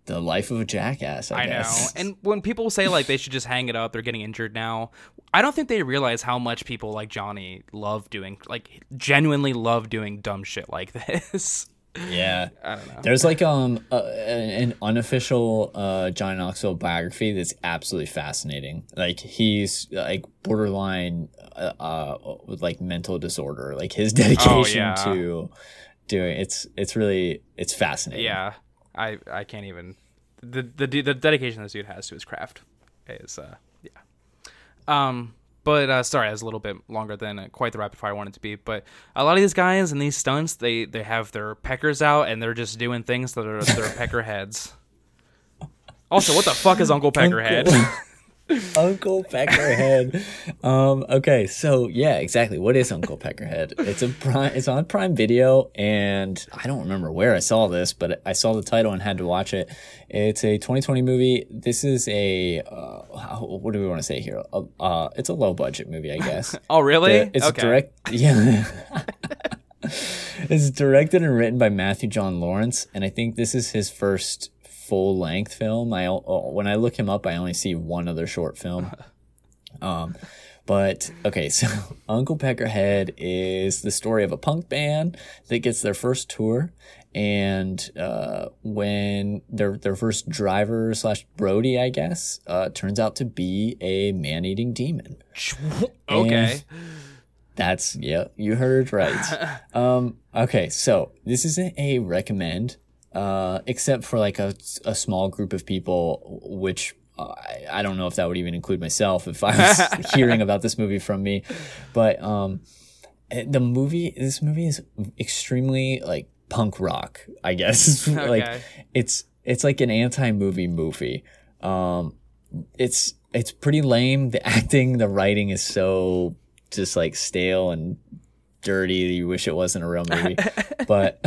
[SPEAKER 3] the life of a jackass. I,
[SPEAKER 4] I know. And when people say like they should just hang it up, they're getting injured now. I don't think they realize how much people like Johnny love doing, like genuinely love doing dumb shit like this.
[SPEAKER 3] Yeah.
[SPEAKER 4] I don't know.
[SPEAKER 3] There's like um uh, an unofficial uh Johnny Knoxville biography that's absolutely fascinating. Like he's like borderline uh, uh with like mental disorder. Like his dedication
[SPEAKER 4] yeah.
[SPEAKER 3] to doing it's it's really it's fascinating.
[SPEAKER 4] Yeah, I I can't even the the the dedication this dude has to his craft is uh yeah. Um, but uh, sorry, I was a little bit longer than uh, quite the rapid fire I wanted to be. But a lot of these guys in these stunts, they they have their peckers out and they're just doing things that are their pecker heads. Also, what the fuck is Uncle Peckerhead?
[SPEAKER 3] Uncle Peckerhead. Um, okay, so yeah, exactly. What is Uncle Peckerhead? It's a prime. It's on Prime Video, and I don't remember where I saw this, but I saw the title and had to watch it. It's a 2020 movie. This is a uh, how, what do we want to say here? Uh, uh, it's a low budget movie, I guess.
[SPEAKER 4] oh, really?
[SPEAKER 3] The- it's
[SPEAKER 4] okay.
[SPEAKER 3] direct. Yeah. it's directed and written by Matthew John Lawrence, and I think this is his first full length film. I when I look him up, I only see one other short film. Um, but okay, so Uncle Peckerhead is the story of a punk band that gets their first tour, and uh, when their their first driver slash Brody, I guess, uh, turns out to be a man eating demon.
[SPEAKER 4] Okay.
[SPEAKER 3] That's yeah, you heard right. um, okay, so this isn't a recommend, uh, except for like a, a small group of people, which uh, I, I don't know if that would even include myself if I was hearing about this movie from me, but um, the movie, this movie is extremely like punk rock, I guess. like it's it's like an anti-movie movie. Um, it's it's pretty lame. The acting, the writing is so just like stale and dirty. You wish it wasn't a real movie, but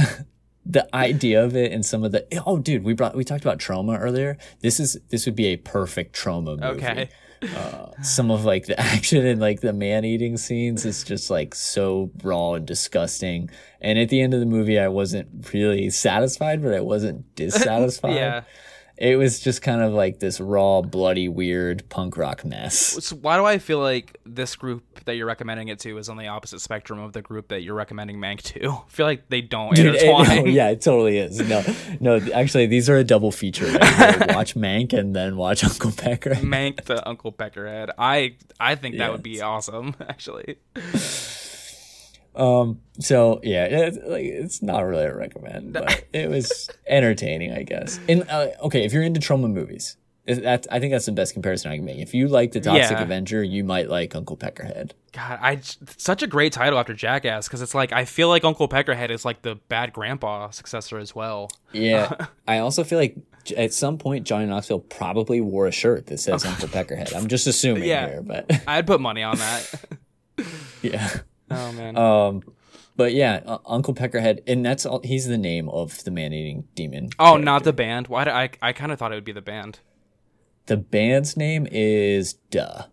[SPEAKER 3] the idea of it and some of the oh, dude, we brought we talked about Troma earlier. This is this would be a perfect Troma movie.
[SPEAKER 4] Okay.
[SPEAKER 3] Uh, some of like the action and like the man eating scenes is just like so raw and disgusting. And at the end of the movie, I wasn't really satisfied, but I wasn't dissatisfied.
[SPEAKER 4] Yeah.
[SPEAKER 3] It was just kind of like this raw, bloody, weird punk rock mess.
[SPEAKER 4] So why do I feel like this group that you're recommending it to is on the opposite spectrum of the group that you're recommending Mank to? I feel like they don't
[SPEAKER 3] Dude, it-
[SPEAKER 4] intertwine.
[SPEAKER 3] no, yeah, it totally is. No, no, actually, these are a double feature. Right? watch Mank and then watch Uncle Pecker.
[SPEAKER 4] Mank the Uncle Peckerhead. I I think that would be awesome, actually.
[SPEAKER 3] Um, so yeah, it's, like it's not really a recommend, but it was entertaining, I guess. And uh, okay, if you're into Troma movies, that I think that's the best comparison I can make. If you like the Toxic
[SPEAKER 4] Yeah.
[SPEAKER 3] Avenger, you might like Uncle Peckerhead.
[SPEAKER 4] God, I such a great title after Jackass because it's like I feel like Uncle Peckerhead is like the bad grandpa successor as well.
[SPEAKER 3] Yeah, I also feel like at some point Johnny Knoxville probably wore a shirt that says Uncle Peckerhead. I'm just assuming
[SPEAKER 4] Yeah.
[SPEAKER 3] here, but
[SPEAKER 4] I'd put money on that.
[SPEAKER 3] yeah.
[SPEAKER 4] Oh man.
[SPEAKER 3] Um, but yeah, uh, Uncle Peckerhead, and that's all. He's the name of the man-eating demon.
[SPEAKER 4] oh,
[SPEAKER 3] character.
[SPEAKER 4] not the band. Why? Do I I kind of thought it would be the band.
[SPEAKER 3] the band's name is Duh.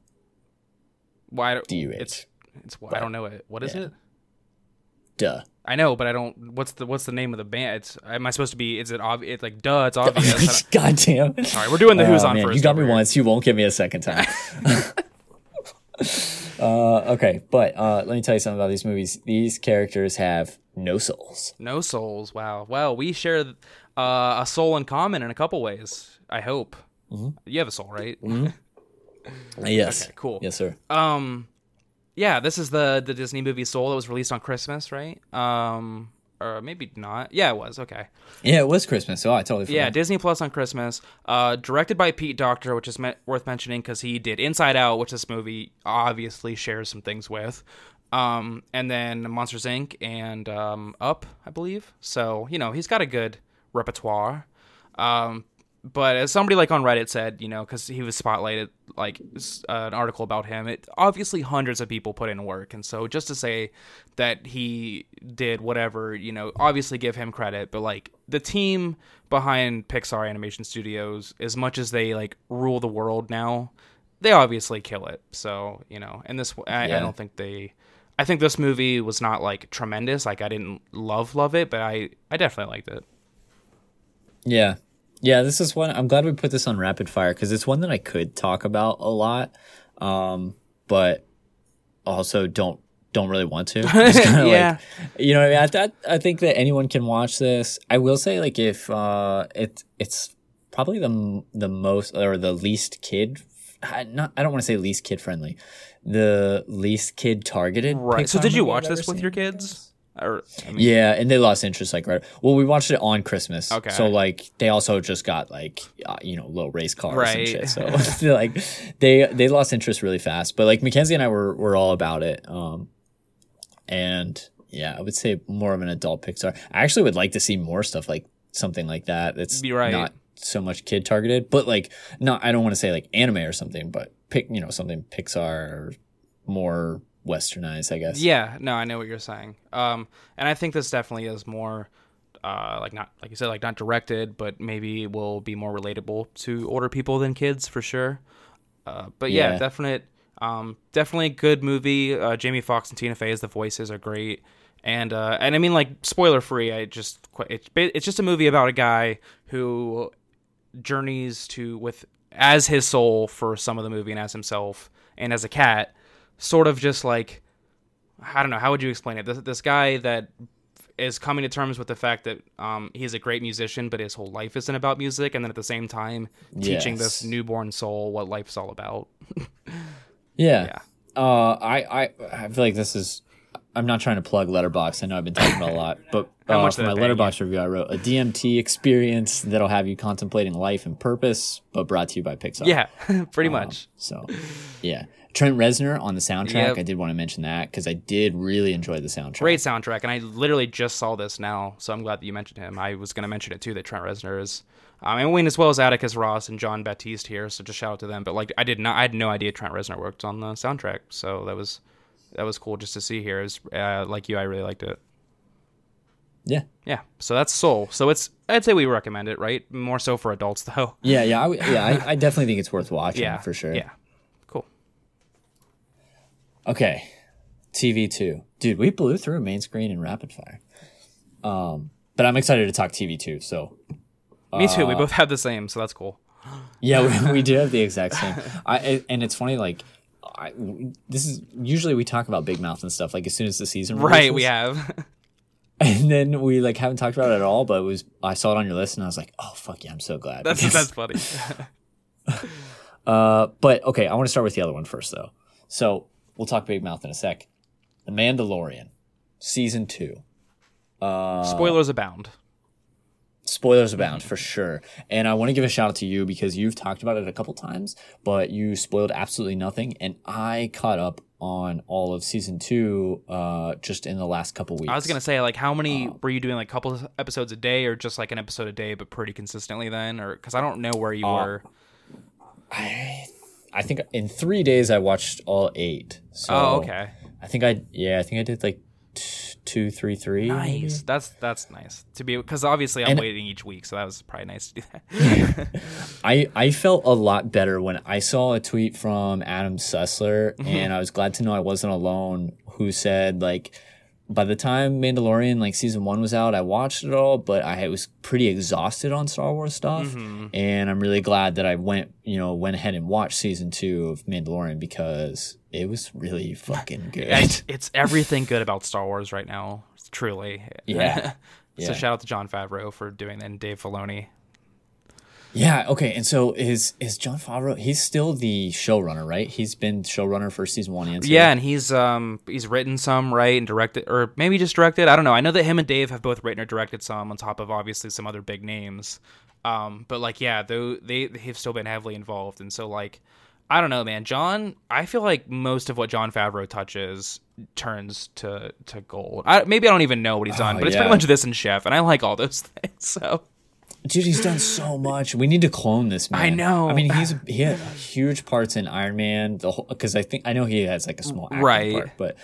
[SPEAKER 4] Why? do-
[SPEAKER 3] D-U-H.
[SPEAKER 4] It's it's. I don't know it. What is it?
[SPEAKER 3] Duh.
[SPEAKER 4] I know, but I don't. What's the What's the name of the band? It's. Am I supposed to be? Is it obvious? It's like duh. It's obvious.
[SPEAKER 3] God damn.
[SPEAKER 4] Sorry, we're doing the Who's
[SPEAKER 3] Oh,
[SPEAKER 4] on
[SPEAKER 3] man,
[SPEAKER 4] first.
[SPEAKER 3] You got me
[SPEAKER 4] here.
[SPEAKER 3] once. You won't give me a second time. Uh, okay, but uh, let me tell you something about these movies. These characters have no souls.
[SPEAKER 4] No souls. Wow. Well, we share uh, a soul in common in a couple ways. I hope.
[SPEAKER 3] Mm-hmm.
[SPEAKER 4] You have a soul, right?
[SPEAKER 3] Yes.
[SPEAKER 4] Okay, cool.
[SPEAKER 3] Yes, sir.
[SPEAKER 4] Um, yeah, this is the the Disney movie Soul that was released on Christmas, right? Um, or maybe not. Yeah, it was. Okay.
[SPEAKER 3] Yeah, it was Christmas. So I totally forgot.
[SPEAKER 4] Yeah, Disney Plus on Christmas. Uh, directed by Pete Docter, which is me- worth mentioning because he did Inside Out, which this movie obviously shares some things with. Um, and then Monsters Inc. and um, Up, I believe. So you know he's got a good repertoire. Um, but as somebody like on Reddit said, you know, because he was spotlighted, like uh, an article about him, it obviously hundreds of people put in work, and so just to say that he did whatever, you know, obviously give him credit, but like the team behind Pixar Animation Studios, as much as they like rule the world now, they obviously kill it. So you know, and this, I, I don't think they. I think this movie was not like tremendous. Like I didn't love love it, but I I definitely liked it.
[SPEAKER 3] Yeah. Yeah, this is one I'm glad we put this on rapid fire because it's one that I could talk about a lot. Um, but also don't don't really want to.
[SPEAKER 4] Yeah.
[SPEAKER 3] like, you know, what I, mean? I, I I think that anyone can watch this. I will say, like, if uh, it it's probably the the most or the least kid. I- Not, I don't want to say least kid friendly, the least kid targeted.
[SPEAKER 4] Right. So did you watch this with your kids? Or I mean,
[SPEAKER 3] Yeah, and they lost interest like right. Well, we watched it on Christmas.
[SPEAKER 4] Okay.
[SPEAKER 3] So like they also just got like uh, you know little race cars
[SPEAKER 4] Right.
[SPEAKER 3] and shit. So like they they lost interest really fast. But like Mackenzie and I were were all about it. Um, and yeah, I would say more of an adult Pixar. I actually would like to see more stuff like something like that. That's
[SPEAKER 4] right.
[SPEAKER 3] not so much kid targeted, but like not I don't want to say like anime or something, but pick you know something Pixar or more westernized, I guess.
[SPEAKER 4] Yeah, no, I know what you're saying. Um, and I think this definitely is more, uh, like not like you said, like not directed, but maybe will be more relatable to older people than kids for sure. Uh, but yeah,
[SPEAKER 3] Yeah.
[SPEAKER 4] definite, um, definitely a good movie. Uh, Jamie Foxx and Tina Fey as the voices are great, and uh, and I mean like spoiler free. I just it's it's just a movie about a guy who journeys to with as his soul for some of the movie and as himself and as a cat sort of just like i don't know how would you explain it this, this guy that is coming to terms with the fact that um, he's a great musician but his whole life isn't about music and then at the same time teaching this newborn soul what life's all about
[SPEAKER 3] Yeah.
[SPEAKER 4] Yeah.
[SPEAKER 3] Uh, I, I, I feel like this is. I'm not trying to plug Letterboxd. I know I've been talking about a lot, but
[SPEAKER 4] How
[SPEAKER 3] uh,
[SPEAKER 4] much
[SPEAKER 3] for my Letterboxd review, I wrote a DMT experience that'll have you contemplating life and purpose, but brought to you by Pixar.
[SPEAKER 4] yeah pretty
[SPEAKER 3] Um,
[SPEAKER 4] much
[SPEAKER 3] So, yeah, Trent Reznor on the soundtrack.
[SPEAKER 4] Yep.
[SPEAKER 3] I did want to mention that because I did really enjoy the soundtrack.
[SPEAKER 4] great soundtrack and i literally just saw this now so i'm glad that you mentioned him i was going to mention it too that trent reznor is um, and Wayne as well as Atticus Ross and Jon Batiste here, so just shout out to them. But like, I did not, I had no idea Trent Reznor worked on the soundtrack, so that was that was cool just to see here. It was, uh, like you, I really liked it.
[SPEAKER 3] Yeah,
[SPEAKER 4] Yeah, so that's Soul. So it's, I'd say we recommend it, right? More so for adults though.
[SPEAKER 3] yeah, yeah, I, yeah. I, I definitely think it's worth watching
[SPEAKER 4] Yeah,
[SPEAKER 3] for sure.
[SPEAKER 4] Yeah.
[SPEAKER 3] Okay, TV two, dude. We blew through main screen in rapid fire. Um, but I'm excited to talk TV two. So
[SPEAKER 4] Me too.
[SPEAKER 3] Uh,
[SPEAKER 4] We both have the same, so that's cool.
[SPEAKER 3] Yeah, we, we do have the exact same. I and it's funny like. I, this is usually we talk about Big Mouth and stuff like as soon as the season
[SPEAKER 4] Right, we have.
[SPEAKER 3] and then we like haven't talked about it at all. But it was I saw it on your list and I was like, oh fuck yeah, I'm so glad.
[SPEAKER 4] that's
[SPEAKER 3] Because-
[SPEAKER 4] that's funny.
[SPEAKER 3] Uh, but okay, I want to start with the other one first though. So we'll talk Big Mouth in a sec. The Mandalorian, season two. Uh,
[SPEAKER 4] Spoilers abound.
[SPEAKER 3] spoilers abound for sure. And I want to give a shout out to you because you've talked about it a couple times, but you spoiled absolutely nothing. And I caught up on all of season two uh, just in the last couple weeks.
[SPEAKER 4] I was gonna say, like, how many
[SPEAKER 3] Uh,
[SPEAKER 4] were you doing? Like, a couple episodes a day, or just like an episode a day, but pretty consistently then, or because I don't know where you
[SPEAKER 3] Uh,
[SPEAKER 4] were.
[SPEAKER 3] I, I think in three days I watched all eight. So
[SPEAKER 4] Oh, okay,
[SPEAKER 3] I think I yeah I think I did like t- two, three, three.
[SPEAKER 4] nice. That's that's nice to be because obviously I'm
[SPEAKER 3] And-
[SPEAKER 4] waiting each week, so that was probably nice to do that.
[SPEAKER 3] I, I felt a lot better when I saw a tweet from Adam Sessler,
[SPEAKER 4] Mm-hmm.
[SPEAKER 3] and I was glad to know I wasn't alone. Who said like, by the time Mandalorian like season one was out, I watched it all, but I was pretty exhausted on Star Wars stuff,
[SPEAKER 4] Mm-hmm.
[SPEAKER 3] and I'm really glad that I went you know went ahead and watched season two of Mandalorian because it was really fucking good.
[SPEAKER 4] it's, it's everything good about Star Wars right now, truly.
[SPEAKER 3] Yeah.
[SPEAKER 4] so
[SPEAKER 3] Yeah.
[SPEAKER 4] shout out to Jon Favreau for doing that, and Dave Filoni.
[SPEAKER 3] Yeah. Okay. And so is is Jon Favreau? He's still the showrunner, right? He's been showrunner for season one and two.
[SPEAKER 4] Yeah, and he's um he's written some right and directed, or maybe just directed. I don't know. I know that him and Dave have both written or directed some, on top of obviously some other big names. Um, but like yeah, though they they've still been heavily involved, and so like I don't know, man. Jon, I feel like most of what Jon Favreau touches turns to to gold. I, maybe I don't even know what he's done,
[SPEAKER 3] Oh,
[SPEAKER 4] but it's
[SPEAKER 3] yeah.
[SPEAKER 4] pretty much this and Chef, and I like all those things. So
[SPEAKER 3] Dude, he's done so much. We need to clone this man.
[SPEAKER 4] I know.
[SPEAKER 3] I mean, he's he had huge parts in Iron Man. The whole because I think I know he has like a small acting
[SPEAKER 4] Right.
[SPEAKER 3] part, but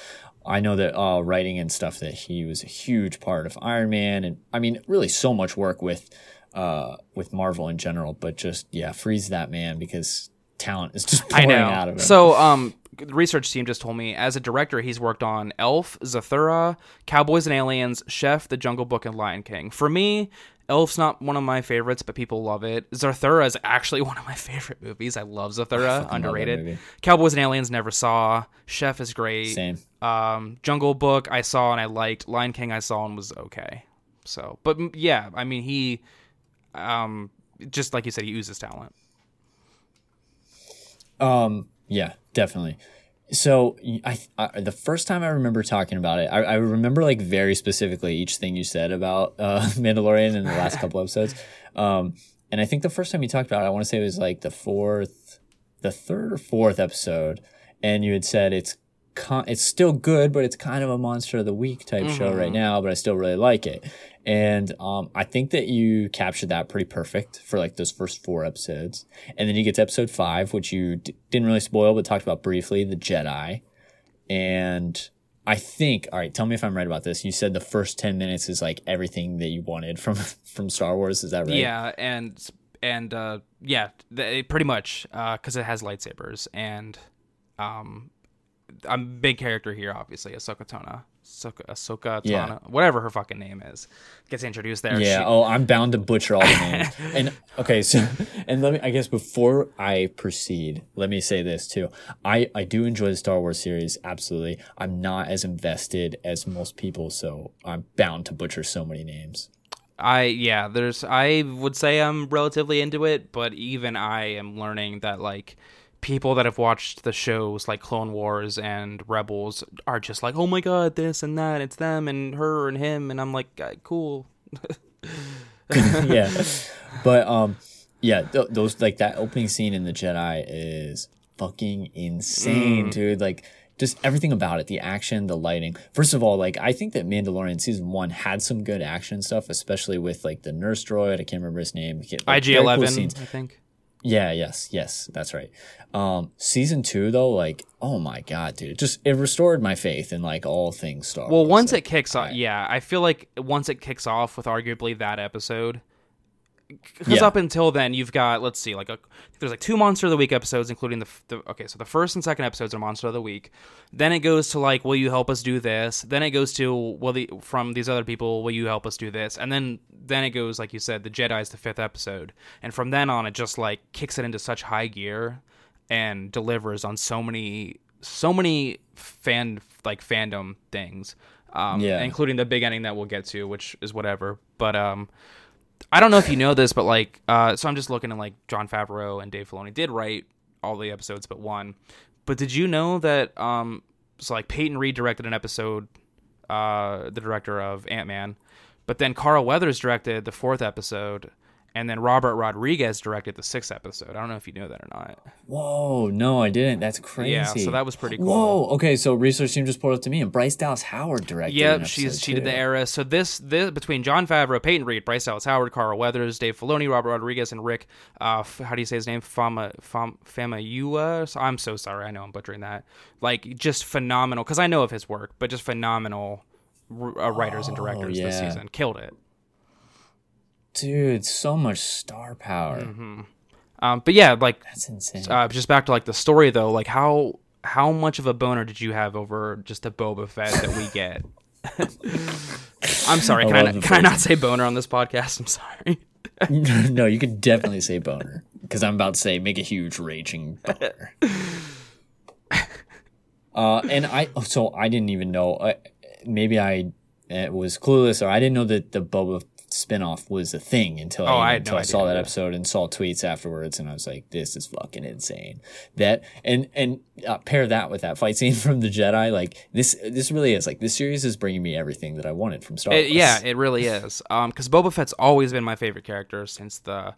[SPEAKER 3] I know that uh, writing and stuff that he was a huge part of Iron Man, and I mean, really so much work with uh with Marvel in general. But just yeah, freeze that man because talent is just
[SPEAKER 4] I
[SPEAKER 3] pouring
[SPEAKER 4] know.
[SPEAKER 3] out of him.
[SPEAKER 4] So, um, the research team just told me as a director, he's worked on Elf, Zathura, Cowboys and Aliens, Chef, The Jungle Book, and Lion King. For me, Elf's not one of my favorites, but people love it. Zathura is actually one of my favorite movies. I love Zathura,
[SPEAKER 3] love that
[SPEAKER 4] underrated.
[SPEAKER 3] movie.
[SPEAKER 4] Cowboys and Aliens never saw. Chef is great.
[SPEAKER 3] Same.
[SPEAKER 4] Um, Jungle Book I saw and I liked. Lion King I saw and was okay. So, but yeah, I mean he, um, just like you said, he oozes talent.
[SPEAKER 3] Um, yeah, definitely. So I, I the first time I remember talking about it, I, I remember like very specifically each thing you said about uh, Mandalorian in the last couple episodes. Um, and I think the first time you talked about it, I want to say it was like the fourth, the third or fourth episode, and you had said it's con- it's still good, but it's kind of a monster of the week type show right now. But I still really like it, and um, I think that you captured that pretty perfect for like those first four episodes, and then you get to episode five, which you d- didn't really spoil, but talked about briefly, the Jedi, and I think, all right, tell me if I'm right about this. You said the first 10 minutes is like everything that you wanted from from Star Wars, is that right?
[SPEAKER 4] Yeah, and and uh, yeah, th- pretty much because it has lightsabers and um, I'm a big character here, obviously, Ahsoka Tano. Ahsoka, Ahsoka Tano,
[SPEAKER 3] Yeah.
[SPEAKER 4] whatever her fucking name is, gets introduced there.
[SPEAKER 3] Yeah.
[SPEAKER 4] She-
[SPEAKER 3] oh, I'm bound to butcher all the names. and okay, so and let me. I guess before I proceed, let me say this too. I I do enjoy the Star Wars series. Absolutely. I'm not as invested as most people, so I'm bound to butcher so many names.
[SPEAKER 4] I yeah, there's I would say I'm relatively into it, but even I am learning that like people that have watched the shows like Clone Wars and Rebels are just like, "Oh my god, this and that, it's them and her and him." And I'm like, "Uh, "Cool."
[SPEAKER 3] yeah. But um, yeah, th- those like that opening scene in the Jedi is fucking insane, dude. Like just everything about it, the action, the lighting. First of all, like I think that Mandalorian season one had some good action stuff, especially with like the nurse droid. I can't remember his name. Like,
[SPEAKER 4] IG
[SPEAKER 3] very cool
[SPEAKER 4] Eleven. I think.
[SPEAKER 3] Yeah, yes, yes, that's right. Um, season two though, like, oh my god, dude, just it restored my faith in like all things Star
[SPEAKER 4] Well, once
[SPEAKER 3] Like,
[SPEAKER 4] it kicks off, yeah, I feel like once it kicks off with arguably that episode, because
[SPEAKER 3] Yeah.
[SPEAKER 4] up until then you've got let's see, like a, there's like two Monster of the Week episodes, including the, the okay, so the first and second episodes are Monster of the Week. Then it goes to like, will you help us do this? Then it goes to will the from these other people, will you help us do this? And then then it goes like you said, the Jedi's the fifth episode, and from then on it just like kicks it into such high gear and delivers on so many so many fan like fandom things um
[SPEAKER 3] Yeah.
[SPEAKER 4] including the big ending that we'll get to which is whatever but um i don't know if you know this but like uh so i'm just looking at like jon favreau and dave filoni. Did write all the episodes but one. But did you know that um so like peyton reed directed an episode uh the director of ant-man but then carl weathers directed the fourth episode and then robert rodriguez directed the sixth episode i don't know if you know that or not
[SPEAKER 3] Whoa, no, I didn't. That's crazy.
[SPEAKER 4] Yeah, so that was pretty cool.
[SPEAKER 3] Whoa, okay, so research team just pulled up to me, and Bryce Dallas Howard directed.
[SPEAKER 4] Yep, she's she did the era. So this this between Jon Favreau, Peyton Reed, Bryce Dallas Howard, Carl Weathers, Dave Filoni, Robert Rodriguez, and Rick. Uh, how do you say his name? Fama Fama Famayua. So I'm so sorry. I know I'm butchering that. Like just phenomenal because I know of his work, but just phenomenal r- uh, writers and directors this
[SPEAKER 3] Oh,
[SPEAKER 4] season. Killed it.
[SPEAKER 3] Dude, so much star power.
[SPEAKER 4] Mm-hmm. Um, but yeah, like
[SPEAKER 3] That's insane.
[SPEAKER 4] uh, just back to like the story though. Like how how much of a boner did you have over just a Boba Fett that we get? I'm sorry. Can I, can I not say boner on this podcast? I'm sorry.
[SPEAKER 3] no, you could definitely say boner because I'm about to say make a huge raging boner. uh, and I oh, so I didn't even know. Uh, maybe I uh, was clueless, or I didn't know that the Boba spinoff was a thing until
[SPEAKER 4] Oh, I
[SPEAKER 3] I, until
[SPEAKER 4] no
[SPEAKER 3] I saw that episode and saw tweets afterwards, and I was like, "This is fucking insane." That and and uh, pair that with that fight scene from the Jedi, like this. This really is like this series is bringing me everything that I wanted from Star Wars.
[SPEAKER 4] It- yeah, it really is. Um, because Boba Fett's always been my favorite character since the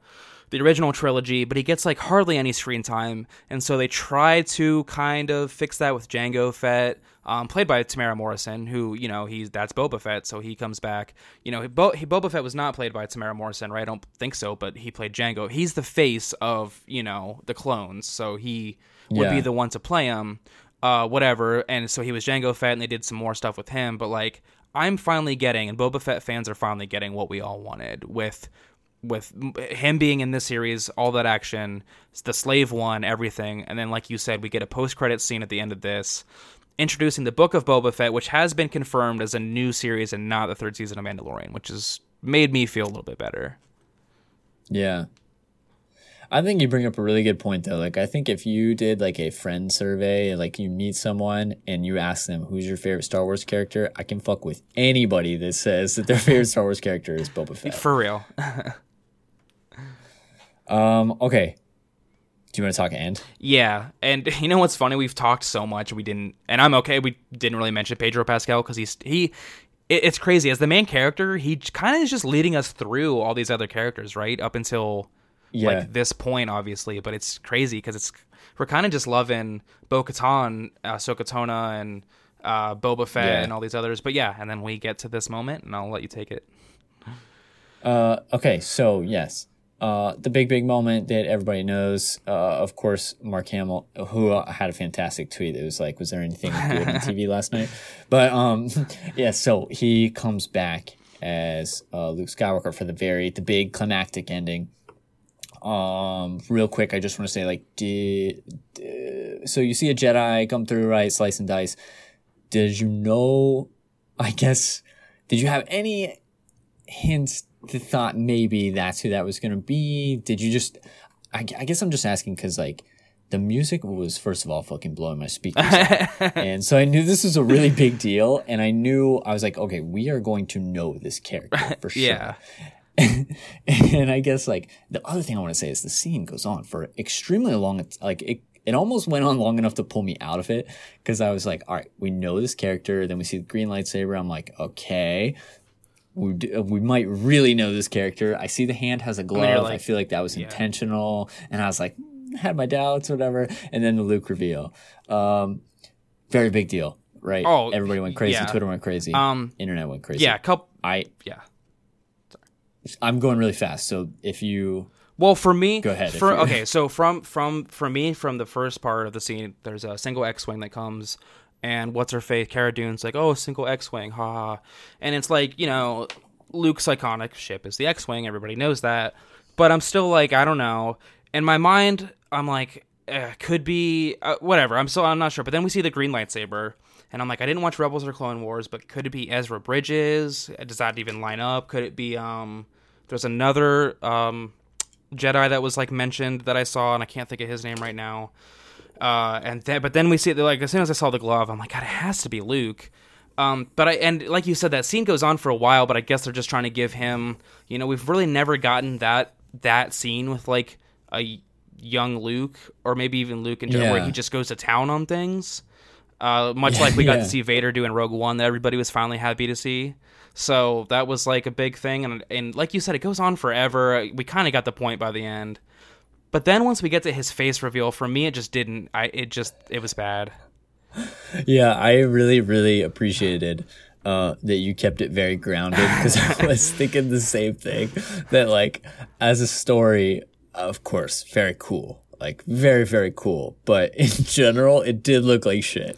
[SPEAKER 4] the original trilogy, but he gets like hardly any screen time, and so they try to kind of fix that with Jango Fett, um, played by Temuera Morrison, who you know he's that's Boba Fett, so he comes back. You know, he, Bo- he Boba Fett was not played by Temuera Morrison, right? I don't think so, but he played Jango. He's the face of you know the clones, so he would be the one to play him uh, whatever. And so he was Jango Fett, and they did some more stuff with him. But like, I'm finally getting, and Boba Fett fans are finally getting what we all wanted with with him being in this series, all that action, the slave one, everything, and then like you said, we get a post credit scene at the end of this. Introducing the Book of Boba Fett, which has been confirmed as a new series and not the third season of Mandalorian, which has made me feel a little bit better.
[SPEAKER 3] Yeah. I think you bring up a really good point though. Like I think if you did like a friend survey, like you meet someone and you ask them who's your favorite Star Wars character, I can fuck with anybody that says that their favorite Star Wars character is Boba Fett.
[SPEAKER 4] For real.
[SPEAKER 3] Um, okay. Do you want to talk end?
[SPEAKER 4] Yeah, and you know what's funny? We've talked so much we didn't, and I'm okay. We didn't really mention Pedro Pascal because he's he. it- It's crazy as the main character. He kind of is just leading us through all these other characters, right? Up until
[SPEAKER 3] Yeah.
[SPEAKER 4] like this point, obviously. But it's crazy because it's we're kind of just loving Bo Katan, uh, Sokotona, and uh, Boba Fett
[SPEAKER 3] Yeah.
[SPEAKER 4] and all these others. But yeah, and then we get to this moment, and I'll let you take it.
[SPEAKER 3] Uh, okay, so yes, uh, the big big moment that everybody knows. Uh, of course, Mark Hamill, who uh, had a fantastic tweet. It was like, "Was there anything good on TV last night?" But um, yeah, so he comes back as uh, Luke Skywalker for the very the big climactic ending. Um, real quick, I just want to say, like, did, did so you see a Jedi come through, right? Slice and dice. Did you know? I guess. Did you have any hints thought maybe that's who that was going to be? Did you just, I, I guess I'm just asking because like the music was first of all fucking blowing my speakers and so I knew this was a really big deal. And I knew, I was like, okay, we are going to know this character for sure.
[SPEAKER 4] Yeah.
[SPEAKER 3] and I guess like the other thing I want to say is the scene goes on for extremely long. Like it, it almost went on long enough to pull me out of it because I was like, all right, we know this character. Then we see the green lightsaber. I'm like, okay, we, d- we might really know this character. I see the hand has a glove. I,
[SPEAKER 4] like-
[SPEAKER 3] feel like that was intentional. And I was like, mm, had my doubts, whatever. And then the Luke reveal. Um, very big deal, right?
[SPEAKER 4] Oh,
[SPEAKER 3] everybody went crazy.
[SPEAKER 4] yeah.
[SPEAKER 3] Twitter went crazy.
[SPEAKER 4] Um,
[SPEAKER 3] Internet went crazy.
[SPEAKER 4] Yeah, couple.
[SPEAKER 3] I
[SPEAKER 4] Yeah. Sorry.
[SPEAKER 3] I'm going really fast. So if you
[SPEAKER 4] Well, for me,
[SPEAKER 3] Go ahead,
[SPEAKER 4] For, okay, so from from for me, from the first part of the scene, there's a single X-wing that comes, and what's her face? Cara Dune's like, "Oh, single X-wing, ha ha," and it's like you know, Luke's iconic ship is the X-wing. Everybody knows that, but I'm still like, I don't know. In my mind, I'm like, eh, could be uh, whatever. I'm still I'm not sure. But then we see the green lightsaber. And I'm like, I didn't watch Rebels or Clone Wars, but could it be Ezra Bridger? Does that even line up? Could it be um there's another um Jedi that was like mentioned that I saw, and I can't think of his name right now. Uh, and then, but then we see like as soon as I saw the glove, I'm like, God, it has to be Luke. Um, but I and like you said, that scene goes on for a while, but I guess they're just trying to give him. You know, we've really never gotten that that scene with like a young Luke, or maybe even Luke in general, where he just goes to town on things. Uh, much like we got
[SPEAKER 3] Yeah.
[SPEAKER 4] to see Vader do in Rogue One, that everybody was finally happy to see. So that was like a big thing, and and like you said, it goes on forever. We kind of got the point by the end, but then once we get to his face reveal, for me, it just didn't. I it just it was bad.
[SPEAKER 3] Yeah, I really, really appreciated uh, that you kept it very grounded because I was thinking the same thing. That like as a story, of course, very cool, like very, very cool. But in general, it did look like shit.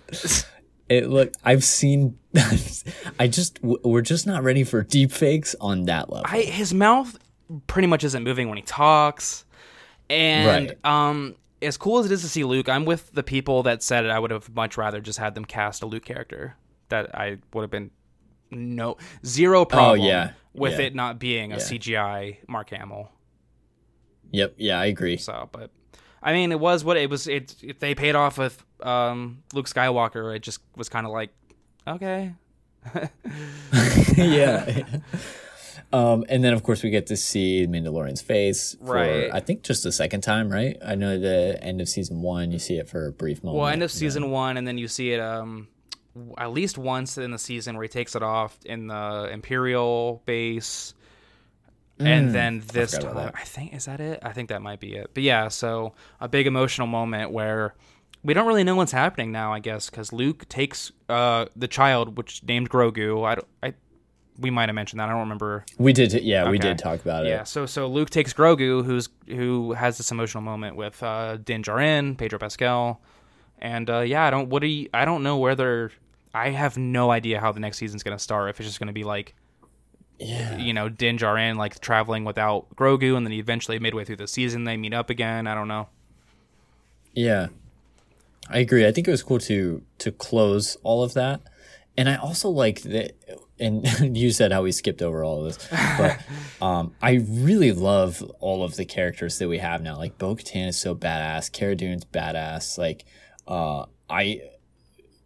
[SPEAKER 3] It looked. I've seen. I just we're just not ready for deep fakes on that level.
[SPEAKER 4] I his mouth pretty much isn't moving when he talks, and
[SPEAKER 3] Right.
[SPEAKER 4] um. As cool as it is to see Luke, I'm with the people that said it. I would have much rather just had them cast a Luke character. That I would have been no zero problem
[SPEAKER 3] Oh, yeah.
[SPEAKER 4] with
[SPEAKER 3] Yeah.
[SPEAKER 4] it not being a CGI Mark Hamill.
[SPEAKER 3] Yep. Yeah, I agree.
[SPEAKER 4] So, but I mean, it was what it was. It if they paid off with um, Luke Skywalker, it just was kind of like, okay,
[SPEAKER 3] yeah. Um, and then of course we get to see Mandalorian's face for
[SPEAKER 4] Right.
[SPEAKER 3] I think just the second time, right? I know the end of season one, you see it for a brief moment.
[SPEAKER 4] well, end of season one, and then you see it um, at least once in the season where he takes it off in the Imperial base. And then this
[SPEAKER 3] I
[SPEAKER 4] time I think, is that it? I think that might be it. But yeah, so a big emotional moment where we don't really know what's happening now, I guess, because Luke takes uh, the child, which named Grogu. I, don't- I, we might have mentioned that. I don't remember
[SPEAKER 3] We did, yeah, we did talk about it.
[SPEAKER 4] Yeah, so so Luke takes Grogu, who's who has this emotional moment with uh, Din Djarin, Pedro Pascal, and uh, yeah, I don't what do you, I don't know whether I have no idea how the next season's gonna start. If it's just gonna be like
[SPEAKER 3] Yeah.
[SPEAKER 4] you know Din Djarin like traveling without Grogu, and then eventually midway through the season they meet up again. I don't know.
[SPEAKER 3] Yeah. I agree. I think it was cool to to close all of that. And I also like that and you said how we skipped over all of this. But um I really love all of the characters that we have now. Like Bo Katan is so badass, Cara Dune's badass. Like uh I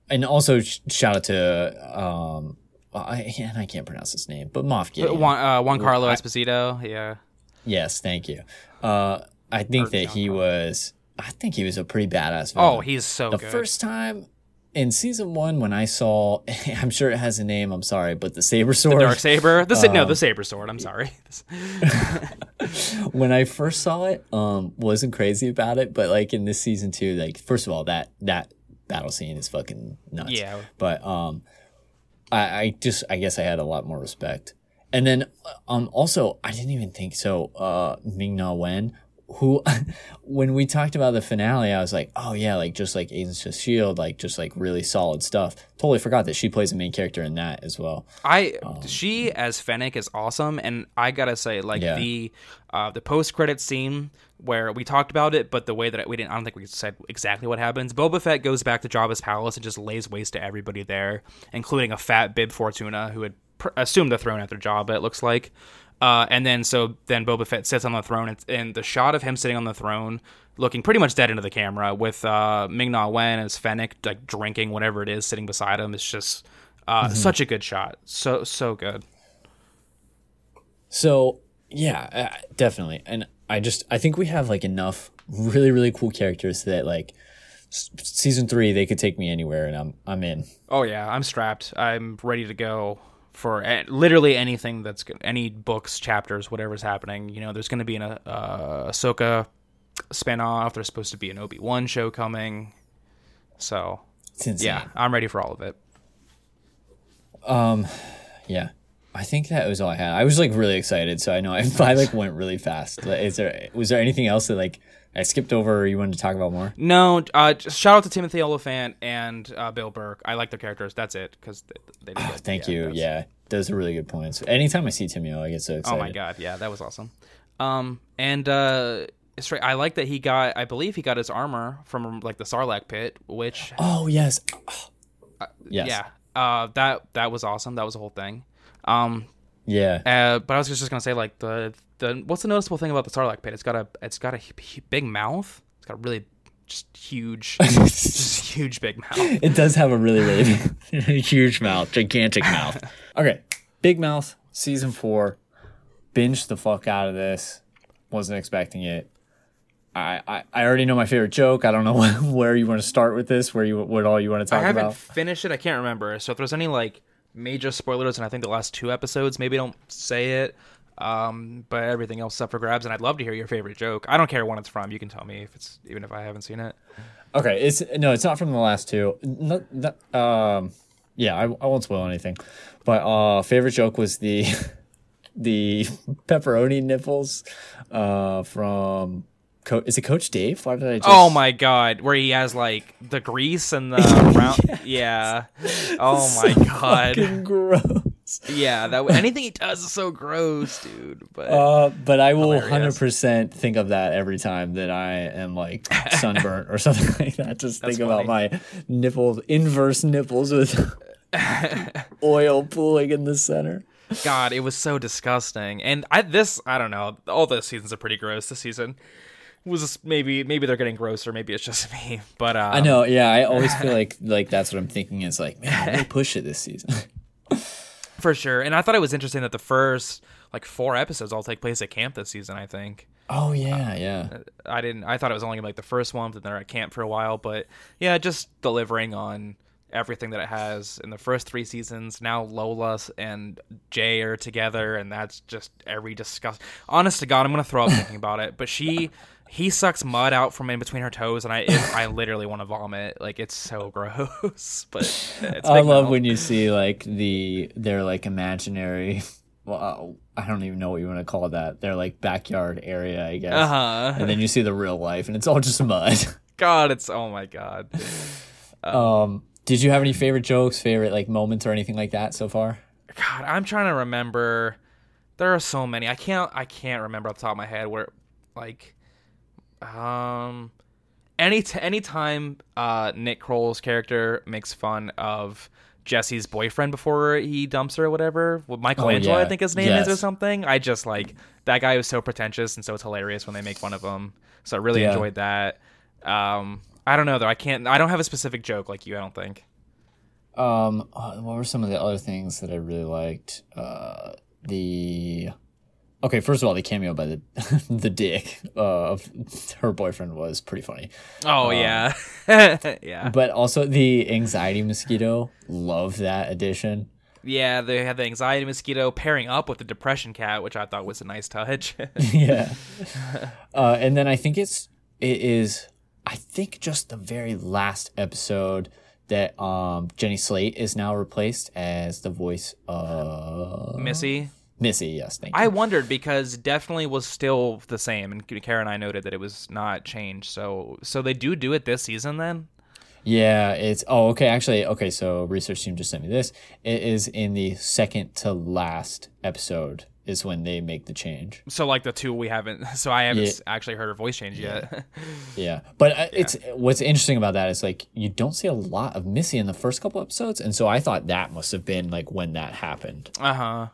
[SPEAKER 3] and also sh- shout out to um I, and I can't pronounce his name, but Moff Gideon.
[SPEAKER 4] Juan, uh, Juan Carlo
[SPEAKER 3] I-
[SPEAKER 4] Esposito, yeah.
[SPEAKER 3] Yes, thank you. Uh, I think
[SPEAKER 4] Or
[SPEAKER 3] that he
[SPEAKER 4] Giancarlo.
[SPEAKER 3] was. I think he was a pretty badass.
[SPEAKER 4] Oh, he's so
[SPEAKER 3] the
[SPEAKER 4] good.
[SPEAKER 3] first time. In season one when I saw, I'm sure it has a name. I'm sorry, but the saber sword.
[SPEAKER 4] The dark saber. The sa- no,
[SPEAKER 3] Um,
[SPEAKER 4] the saber sword. I'm sorry.
[SPEAKER 3] when I first saw it, um, wasn't crazy about it, but like in this season two, like first of all, that that battle scene is fucking nuts.
[SPEAKER 4] Yeah.
[SPEAKER 3] But um, I, I just I guess I had a lot more respect, and then um also I didn't even think so. Uh, Ming Na Wen, who when we talked about the finale, I was like, oh yeah, like just like Agents of Shield, like just like really solid stuff. Totally forgot that she plays a main character in that as well.
[SPEAKER 4] I she as Fennec is awesome, and I gotta say, like
[SPEAKER 3] Yeah.
[SPEAKER 4] the uh, the post credit scene where we talked about it, but the way that we didn't, I don't think we said exactly what happens. Boba Fett goes back to Jabba's palace and just lays waste to everybody there, including a fat Bib Fortuna who had pr- assumed the throne after Jabba. It looks like. Uh, and then so then Boba Fett sits on the throne, and, and the shot of him sitting on the throne, looking pretty much dead into the camera, with uh, Ming Na Wen as Fennec like drinking whatever it is sitting beside him, is just uh, such a good shot. So so good.
[SPEAKER 3] So yeah, uh, definitely. And I just I think we have like enough really really cool characters that like s- season three they could take me anywhere and I'm I'm in.
[SPEAKER 4] Oh yeah, I'm strapped. I'm ready to go for literally anything that's any books, chapters, whatever's happening. You know, there's going to be an uh, Ahsoka spinoff. There's supposed to be an Obi Wan show coming. So yeah, I'm ready for all of it.
[SPEAKER 3] Um, Yeah. I think that was all I had. I was like really excited, so I know I, I like went really fast. Is there was there anything else that like I skipped over you wanted to talk about more?
[SPEAKER 4] No, uh, shout out to Timothy Olyphant and uh, Bill Burke. I like their characters. That's it because they, they did it.
[SPEAKER 3] Thank
[SPEAKER 4] Yeah,
[SPEAKER 3] you. Yeah, those are really good points. Anytime I see Timio, I get so excited.
[SPEAKER 4] Oh my god, yeah, that was awesome. Um, and uh, straight, I like that he got. I believe he got his armor from like the Sarlacc pit, which
[SPEAKER 3] Oh yes. yes.
[SPEAKER 4] yeah, uh, that that was awesome. That was the whole thing. Um,
[SPEAKER 3] Yeah.
[SPEAKER 4] uh, but I was just gonna say like the the what's the noticeable thing about the Sarlacc pit? It's got a it's got a hu- hu- big mouth. It's got a really just huge, just huge big mouth.
[SPEAKER 3] It does have a really, really huge mouth, gigantic mouth. Okay, big mouth, season four. Binge the fuck out of this. Wasn't expecting it. I, I, I already know my favorite joke. I don't know where you want to start with this. Where you what all you want to talk about.
[SPEAKER 4] I haven't
[SPEAKER 3] about?
[SPEAKER 4] finished it. I can't remember. So if there's any like major spoilers, and I think the last two episodes, maybe don't say it. Um, but everything else up for grabs, and I'd love to hear your favorite joke. I don't care when it's from. You can tell me if it's even if I haven't seen it.
[SPEAKER 3] Okay, it's no, it's not from the last two. Not, not, um, yeah, I, I won't spoil anything. But uh, favorite joke was the the pepperoni nipples uh, from. Co- is it Coach Dave? Why did I? Just...
[SPEAKER 4] Oh my god, where he has like the grease and the round. Yeah. Oh my god.
[SPEAKER 3] Fucking gross.
[SPEAKER 4] Yeah. That anything he does is so gross, dude. But
[SPEAKER 3] Uh, but I will 100% think of that every time that I am like sunburnt or something like that. Just think about my nipples, inverse nipples with oil pooling in the center.
[SPEAKER 4] God, it was so disgusting. And I this I don't know. All the seasons are pretty gross. This season was maybe maybe they're getting grosser. Maybe it's just me. But um,
[SPEAKER 3] I know, yeah. I always feel like like that's what I'm thinking. Is like, man, really push it this season.
[SPEAKER 4] For sure. And I thought it was interesting that the first like four episodes all take place at camp this season. I think.
[SPEAKER 3] oh yeah, yeah.
[SPEAKER 4] Uh, I didn't. I thought it was only like the first one, but then they're at camp for a while. But yeah, just delivering on everything that it has in the first three seasons. Now Lola and Jay are together, and that's just every disgust. Honest to God, I'm gonna throw up thinking about it. But she, he sucks mud out from in between her toes, and I, it, I literally want to vomit. Like it's so gross. But it's
[SPEAKER 3] I love
[SPEAKER 4] Mouth.
[SPEAKER 3] when you see like the their like imaginary. Well, I don't even know what you want to call that. Their like backyard area, I guess.
[SPEAKER 4] Uh huh.
[SPEAKER 3] And then you see the real life, and it's all just mud.
[SPEAKER 4] God, it's oh my God.
[SPEAKER 3] Um, did you have any favorite jokes, favorite like moments, or anything like that so far?
[SPEAKER 4] God, I'm trying to remember. There are so many. I can't. I can't remember off the top of my head where, like, um, any t- anytime uh Nick Kroll's character makes fun of Jessi's boyfriend before he dumps her or whatever, Michelangelo
[SPEAKER 3] Oh, yeah.
[SPEAKER 4] I think his name is or something. I just like that guy was so pretentious and so it's hilarious when they make fun of him. So I really
[SPEAKER 3] Yeah.
[SPEAKER 4] enjoyed that. Um, I don't know though. I can't. I don't have a specific joke like you. I don't think.
[SPEAKER 3] Um, uh, what were some of the other things that I really liked? Uh, the okay, first of all, the cameo by the the dick uh, of her boyfriend was pretty funny.
[SPEAKER 4] Oh yeah, yeah,
[SPEAKER 3] But also the anxiety mosquito, love that addition.
[SPEAKER 4] yeah. They had the anxiety mosquito pairing up with the depression cat, which I thought was a nice touch.
[SPEAKER 3] yeah. Uh, and then I think it's it is I think just the very last episode that um Jenny Slate is now replaced as the voice of
[SPEAKER 4] Missy.
[SPEAKER 3] Missy. Yes, thank you.
[SPEAKER 4] I wondered because definitely was still the same, and Kara and I noted that it was not changed. So, so they do do it this season then.
[SPEAKER 3] Yeah, it's oh okay. Actually, okay. So research team just sent me this. It is in the second to last episode is when they make the change.
[SPEAKER 4] So like the two we haven't. So I haven't
[SPEAKER 3] Yeah.
[SPEAKER 4] actually heard her voice change yet.
[SPEAKER 3] Yeah, but uh it's what's interesting about that is like you don't see a lot of Missy in the first couple episodes, and so I thought that must have been like when that happened.
[SPEAKER 4] uh huh.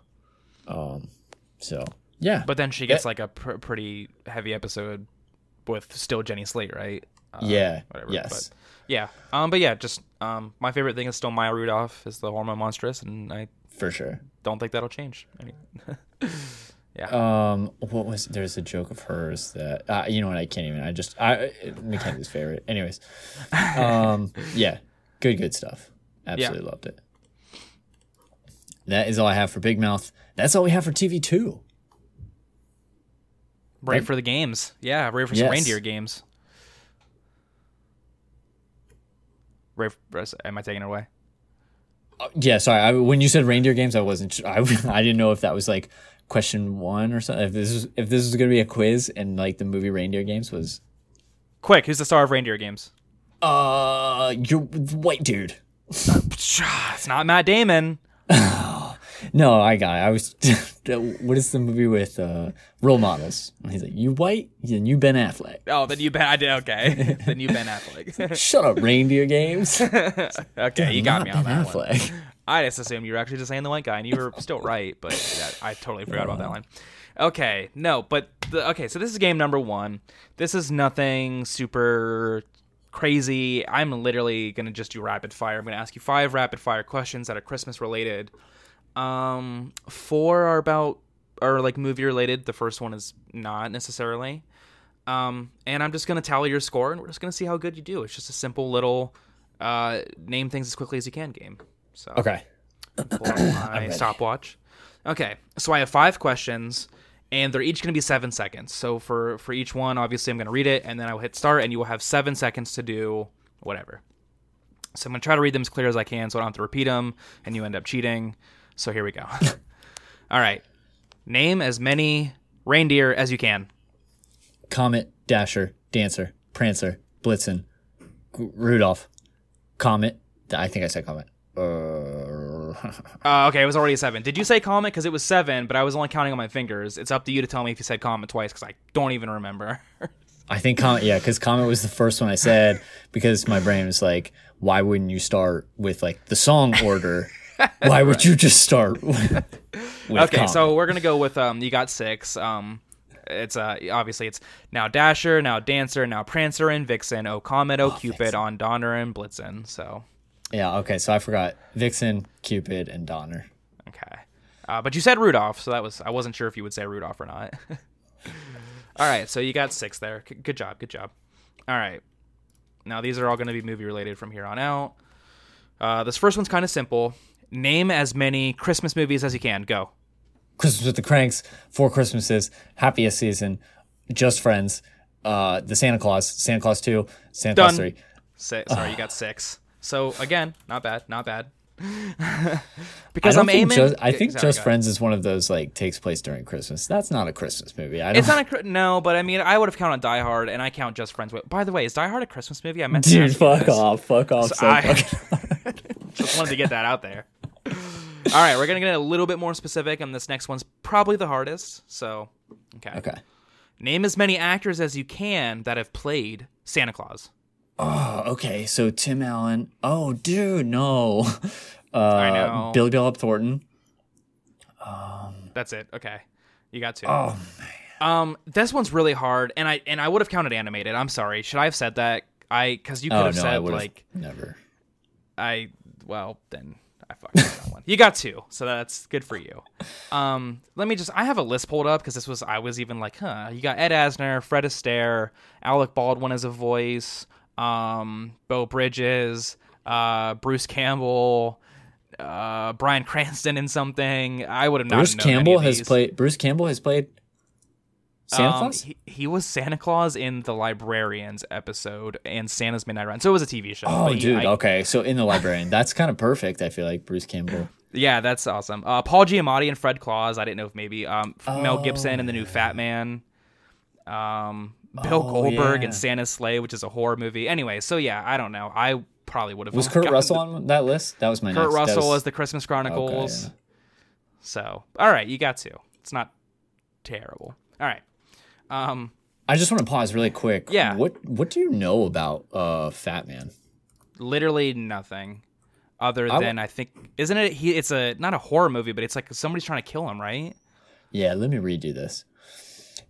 [SPEAKER 3] So yeah,
[SPEAKER 4] But then she gets like a pr- pretty heavy episode with still Jenny Slate, right? Uh,
[SPEAKER 3] yeah,
[SPEAKER 4] whatever.
[SPEAKER 3] yes,
[SPEAKER 4] But yeah. Um. But yeah, just um. My favorite thing is still Maya Rudolph is the hormone monstress, and I
[SPEAKER 3] for sure.
[SPEAKER 4] don't think that'll change. Any- Yeah.
[SPEAKER 3] Um, what was there's a joke of hers that uh, you know what I can't even. I just I Mackenzie's favorite. Anyways, um, yeah, good good stuff. Absolutely loved it. That is all I have for Big Mouth. That's all we have for TV two.
[SPEAKER 4] Ready
[SPEAKER 3] Right.
[SPEAKER 4] for the games? Yeah, ready for some
[SPEAKER 3] Yes.
[SPEAKER 4] reindeer games. Ready for, am I taking it away?
[SPEAKER 3] Yeah, sorry. I, when you said reindeer games, I wasn't. I I didn't know if that was like question one or something. If this is if this was gonna be a quiz and like the movie Reindeer Games was.
[SPEAKER 4] Quick, who's the star of reindeer games?
[SPEAKER 3] Uh, you're white dude.
[SPEAKER 4] It's not Matt Damon.
[SPEAKER 3] No, I got. It. I was. what is the movie with uh, role models? And he's like, "You white? Then you Ben Affleck."
[SPEAKER 4] Oh, then you Ben. I did okay. then you Ben Affleck.
[SPEAKER 3] Shut up, Reindeer Games.
[SPEAKER 4] okay, you got me on
[SPEAKER 3] Ben
[SPEAKER 4] that one. I just assumed you were actually just saying the white guy, and you were still right, but that, I totally forgot about that line. Okay, no, but the, okay, so this is game number one. This is nothing super crazy. I'm literally gonna just do rapid fire. I'm gonna ask you five rapid fire questions that are Christmas related. Um, four are about are like movie related. The first one is not necessarily. Um, and I'm just gonna tally your score, and we're just gonna see how good you do. It's just a simple little uh, name things as quickly as you can game. So
[SPEAKER 3] Okay.
[SPEAKER 4] my stopwatch. Okay, so I have five questions, and they're each going to be seven seconds. So for for each one, obviously, I'm going to read it, and then I'll hit start, and you will have seven seconds to do whatever. So I'm going to try to read them as clear as I can, so I don't have to repeat them, and you end up cheating. So here we go. All right, name as many reindeer as you can.
[SPEAKER 3] Comet, Dasher, Dancer, Prancer, Blitzen, G- Rudolph, Comet. I think I said Comet. Uh,
[SPEAKER 4] Uh, okay, it was already seven. Did you say comet? Because it was seven, but I was only counting on my fingers. It's up to you to tell me if you said comet twice, because I don't even remember.
[SPEAKER 3] I think Comet. Yeah, because Comet was the first one I said because my brain was like, why wouldn't you start with like the song order? Why would you just start
[SPEAKER 4] okay, so we're gonna go with um. You got six. Um, it's uh obviously it's now Dasher, now Dancer, now Prancer and Vixen, oh Comet, oh, Cupid, on Donner and Blitzen. So
[SPEAKER 3] yeah, okay, so I forgot Vixen, Cupid, and Donner.
[SPEAKER 4] okay, uh, but you said Rudolph, so that was I wasn't sure if you would say Rudolph or not. all right, so you got six there. C- good job, good job. All right, now these are all going to be movie related from here on out. Uh, this first one's kind of simple. Name as many Christmas movies as you can. Go.
[SPEAKER 3] Christmas with the Kranks, Four Christmases, Happiest Season, Just Friends, uh, the Santa Clause, Santa Clause Two, Santa
[SPEAKER 4] Clause
[SPEAKER 3] Three.
[SPEAKER 4] Si sorry, you got six. So again, not bad, not bad. because I'm aiming.
[SPEAKER 3] Just, I think
[SPEAKER 4] Sorry,
[SPEAKER 3] Just. Friends is one of those like takes place during Christmas. That's not a Christmas movie. I don't.
[SPEAKER 4] It's not a no, but I mean, I would have counted Die Hard, and I count Just Friends. With, by the way, is Die Hard a Christmas movie? I meant
[SPEAKER 3] Dude, fuck off, fuck off. So
[SPEAKER 4] I-
[SPEAKER 3] fuck-
[SPEAKER 4] Just wanted to get that out there. All right, we're gonna get a little bit more specific, and this next one's probably the hardest. So, okay.
[SPEAKER 3] okay.
[SPEAKER 4] Name as many actors as you can that have played Santa Claus.
[SPEAKER 3] Oh, okay. So Tim Allen. Oh, dude, no. Uh,
[SPEAKER 4] I know.
[SPEAKER 3] Billy Bob Thornton.
[SPEAKER 4] Um, That's it. Okay, you got two.
[SPEAKER 3] Oh, man.
[SPEAKER 4] Um, this one's really hard, and I and I would have counted animated. I'm sorry. Should I have said that? I because you could
[SPEAKER 3] oh
[SPEAKER 4] have
[SPEAKER 3] no,
[SPEAKER 4] said like
[SPEAKER 3] never.
[SPEAKER 4] I well then I fucked up that one. You got two, so that's good for you. Um, let me just. I have a list pulled up because this was. I was even like, huh. You got Ed Asner, Fred Astaire, Alec Baldwin as a voice, um, Beau Bridges, uh, Bruce Campbell, uh, Bryan Cranston in something. I would have not.
[SPEAKER 3] Bruce Campbell has played. Bruce Campbell has played Santa
[SPEAKER 4] Um,
[SPEAKER 3] Claus.
[SPEAKER 4] He, he was Santa Claus in the Librarians episode and Santa's Midnight Run. So it was a TV show.
[SPEAKER 3] Oh,
[SPEAKER 4] he-
[SPEAKER 3] dude.
[SPEAKER 4] I-
[SPEAKER 3] okay, so in the librarian, that's kind of perfect. I feel like Bruce Campbell.
[SPEAKER 4] Yeah, that's awesome. Uh, Paul Giamatti and Fred Claus. I didn't know if maybe um, Mel
[SPEAKER 3] Oh,
[SPEAKER 4] Gibson and the new Fat Man. Um, Bill
[SPEAKER 3] Oh,
[SPEAKER 4] Goldberg
[SPEAKER 3] yeah.
[SPEAKER 4] and Santa's Slay, which is a horror movie. Anyway, so yeah, I don't know. I probably would have.
[SPEAKER 3] Was Kurt Russell on that list? That was my
[SPEAKER 4] Kurt
[SPEAKER 3] next.
[SPEAKER 4] Russell
[SPEAKER 3] was-
[SPEAKER 4] as the Christmas Chronicles.
[SPEAKER 3] yeah.
[SPEAKER 4] So, all right, you got two. It's not terrible. All right. Um,
[SPEAKER 3] I just want to pause really quick.
[SPEAKER 4] Yeah.
[SPEAKER 3] What What do you know about uh Fat Man?
[SPEAKER 4] literally nothing other
[SPEAKER 3] I w-
[SPEAKER 4] than I think isn't it he it's a not a horror movie but it's like somebody's trying to kill him right
[SPEAKER 3] Yeah, let me redo this.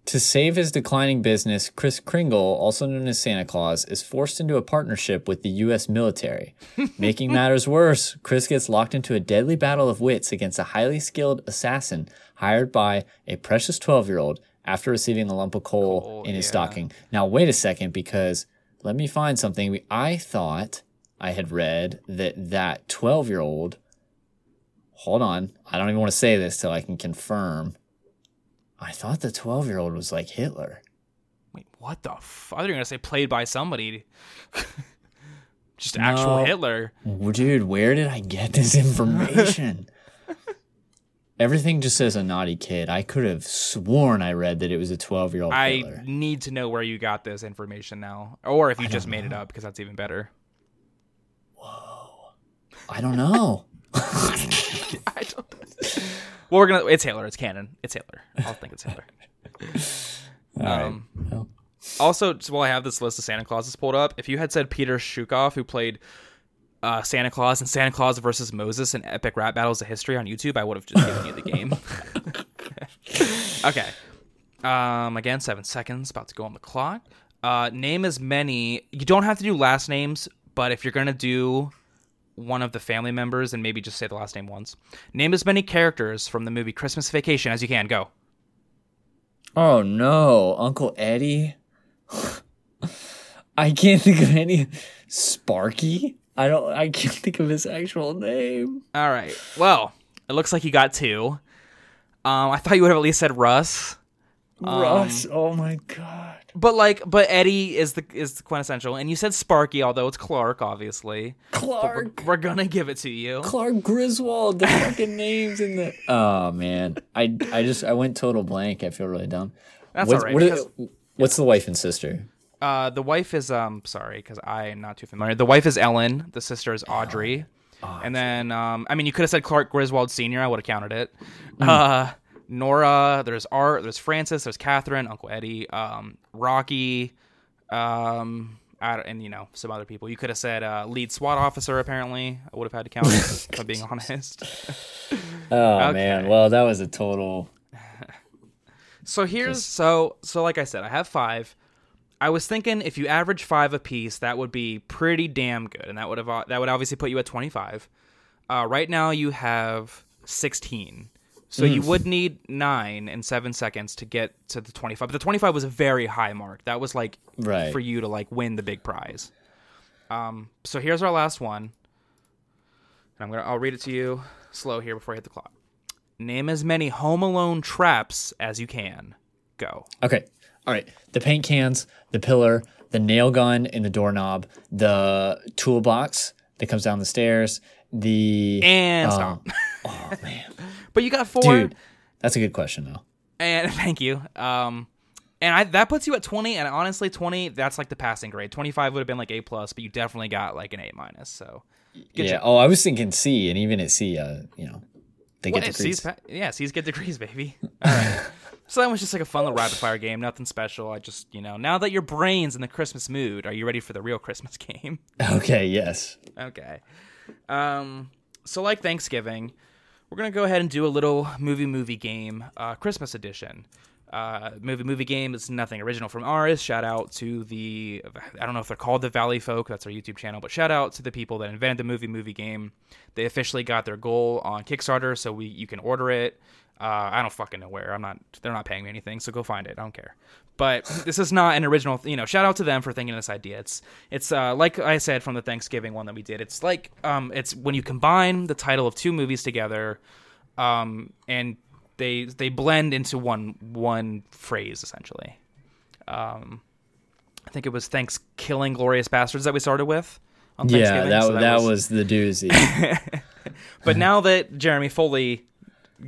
[SPEAKER 3] To save his declining business, Chris Kringle, also known as Santa Claus, is forced into a partnership with the U.S. military. Making matters worse, Chris gets locked into a deadly battle of wits against a highly skilled assassin hired by a precious 12 year old after receiving a lump of coal,
[SPEAKER 4] Coal,
[SPEAKER 3] in his
[SPEAKER 4] yeah.
[SPEAKER 3] stocking. Now, wait a second, because let me find something. I thought I had read that that 12 year old, hold on, I don't even want to say this till I can confirm. I thought the 12 year old was like Hitler.
[SPEAKER 4] wait what the f- I thought you were gonna say played by somebody just actual
[SPEAKER 3] No.
[SPEAKER 4] Hitler
[SPEAKER 3] Dude, where did I get this information? Everything just says a naughty kid. I could have sworn I read that it was a 12 year old
[SPEAKER 4] I need to know where you got this information now or if you just made it up because that's even better Whoa.
[SPEAKER 3] I don't know.
[SPEAKER 4] I don't well we're gonna it's Hitler it's canon it's Hitler I'll think it's Hitler
[SPEAKER 3] All right.
[SPEAKER 4] Um,
[SPEAKER 3] Well,
[SPEAKER 4] Also, while I have this list of Santa Clauses pulled up, if you had said Peter Shukoff, who played uh, Santa Claus and Santa Claus versus Moses and Epic Rap Battles of History on YouTube, I would have just given you the game. okay. Um, again, seven seconds, about to go on the clock. Uh, name as many. You don't have to do last names, but if you're gonna do one of the family members and maybe just say the last name once, name as many characters from the movie Christmas Vacation as you can. Go.
[SPEAKER 3] Oh no, Uncle Eddie. I can't think of any. Sparky. I don't. I can't think of his actual name.
[SPEAKER 4] All right. Well, it looks like you got two. Um, I thought you would have at least said Russ,
[SPEAKER 3] Russ. Oh my god.
[SPEAKER 4] but like, but Eddie is the is the quintessential, and you said Sparky, although it's Clark, obviously. But we're,
[SPEAKER 3] Clark.
[SPEAKER 4] we're gonna give it to you.
[SPEAKER 3] Clark Griswold. The fucking names in the. Oh man. I I just I went total blank. I feel really dumb.
[SPEAKER 4] That's
[SPEAKER 3] what's,
[SPEAKER 4] all right,
[SPEAKER 3] what are-
[SPEAKER 4] because-
[SPEAKER 3] what's the wife and sister?
[SPEAKER 4] Uh, the wife is um sorry because I am not too familiar. The wife is Ellen. The sister is Audrey. And then um I mean you could have said Clark Griswold Senior. I would have counted it. Uh, Nora. There's Art. There's Francis. There's Catherine. Uncle Eddie. Um, Rocky. Um. I and you know some other people. You could have said uh, lead SWAT officer. Apparently, I would have had to count. it, if I'm being honest.
[SPEAKER 3] Oh man. Well, that was a total.
[SPEAKER 4] So here's so so like I said, I have five. I was thinking if you average five a piece, that would be pretty damn good, and that would have that would obviously put you at twenty five. Uh, right now you have sixteen, so you would need nine and seven seconds to get to the twenty five. But the twenty five was a very high mark. That was like
[SPEAKER 3] Right.
[SPEAKER 4] for you to like win the big prize. Um, so here's our last one. and I'm gonna I'll read it to you slow here before I hit the clock. Name as many Home Alone traps as you can. Go.
[SPEAKER 3] Okay. All right. The paint cans, the pillar, the nail gun in the doorknob, the toolbox that comes down the stairs, the
[SPEAKER 4] And
[SPEAKER 3] Oh,
[SPEAKER 4] stop.
[SPEAKER 3] oh man,
[SPEAKER 4] But you got four.
[SPEAKER 3] dude, that's a good question though.
[SPEAKER 4] And thank you. Um, and I, that puts you at 20. And honestly, 20, that's like the passing grade. 25 would have been like A plus, but you definitely got like an A minus. So
[SPEAKER 3] yeah.
[SPEAKER 4] job.
[SPEAKER 3] Oh, I was thinking C, and even at C, uh, you know, they
[SPEAKER 4] What,
[SPEAKER 3] get
[SPEAKER 4] C's
[SPEAKER 3] degrees.
[SPEAKER 4] pa- yeah, C's get degrees, baby. All right. So that was just like a fun little rapid fire game. Nothing special. I just, you know, now that your brain's in the Christmas mood, are you ready for the real Christmas game?
[SPEAKER 3] Okay. Yes.
[SPEAKER 4] Okay. Um, so like Thanksgiving, we're gonna go ahead and do a little movie movie game, uh, Christmas edition. Uh, movie movie game is nothing original from ours. Shout out to the I don't know if they're called the Valleyfolk. That's our YouTube channel, but shout out to the people that invented the movie movie game. They officially got their goal on Kickstarter, so we you can order it. Uh, I don't fucking know where. I'm not. They're not paying me anything, so go find it. I don't care. But this is not an original. You know, shout out to them for thinking of this idea. It's it's uh, like I said from the Thanksgiving one that we did. It's like um, it's when you combine the title of two movies together, um, and they they blend into one one phrase essentially. Um, I think it was Thanks Killing Glorious Bastards that we started with. On
[SPEAKER 3] Yeah, that
[SPEAKER 4] so
[SPEAKER 3] that, was... the doozy.
[SPEAKER 4] But now that Jeremy Foley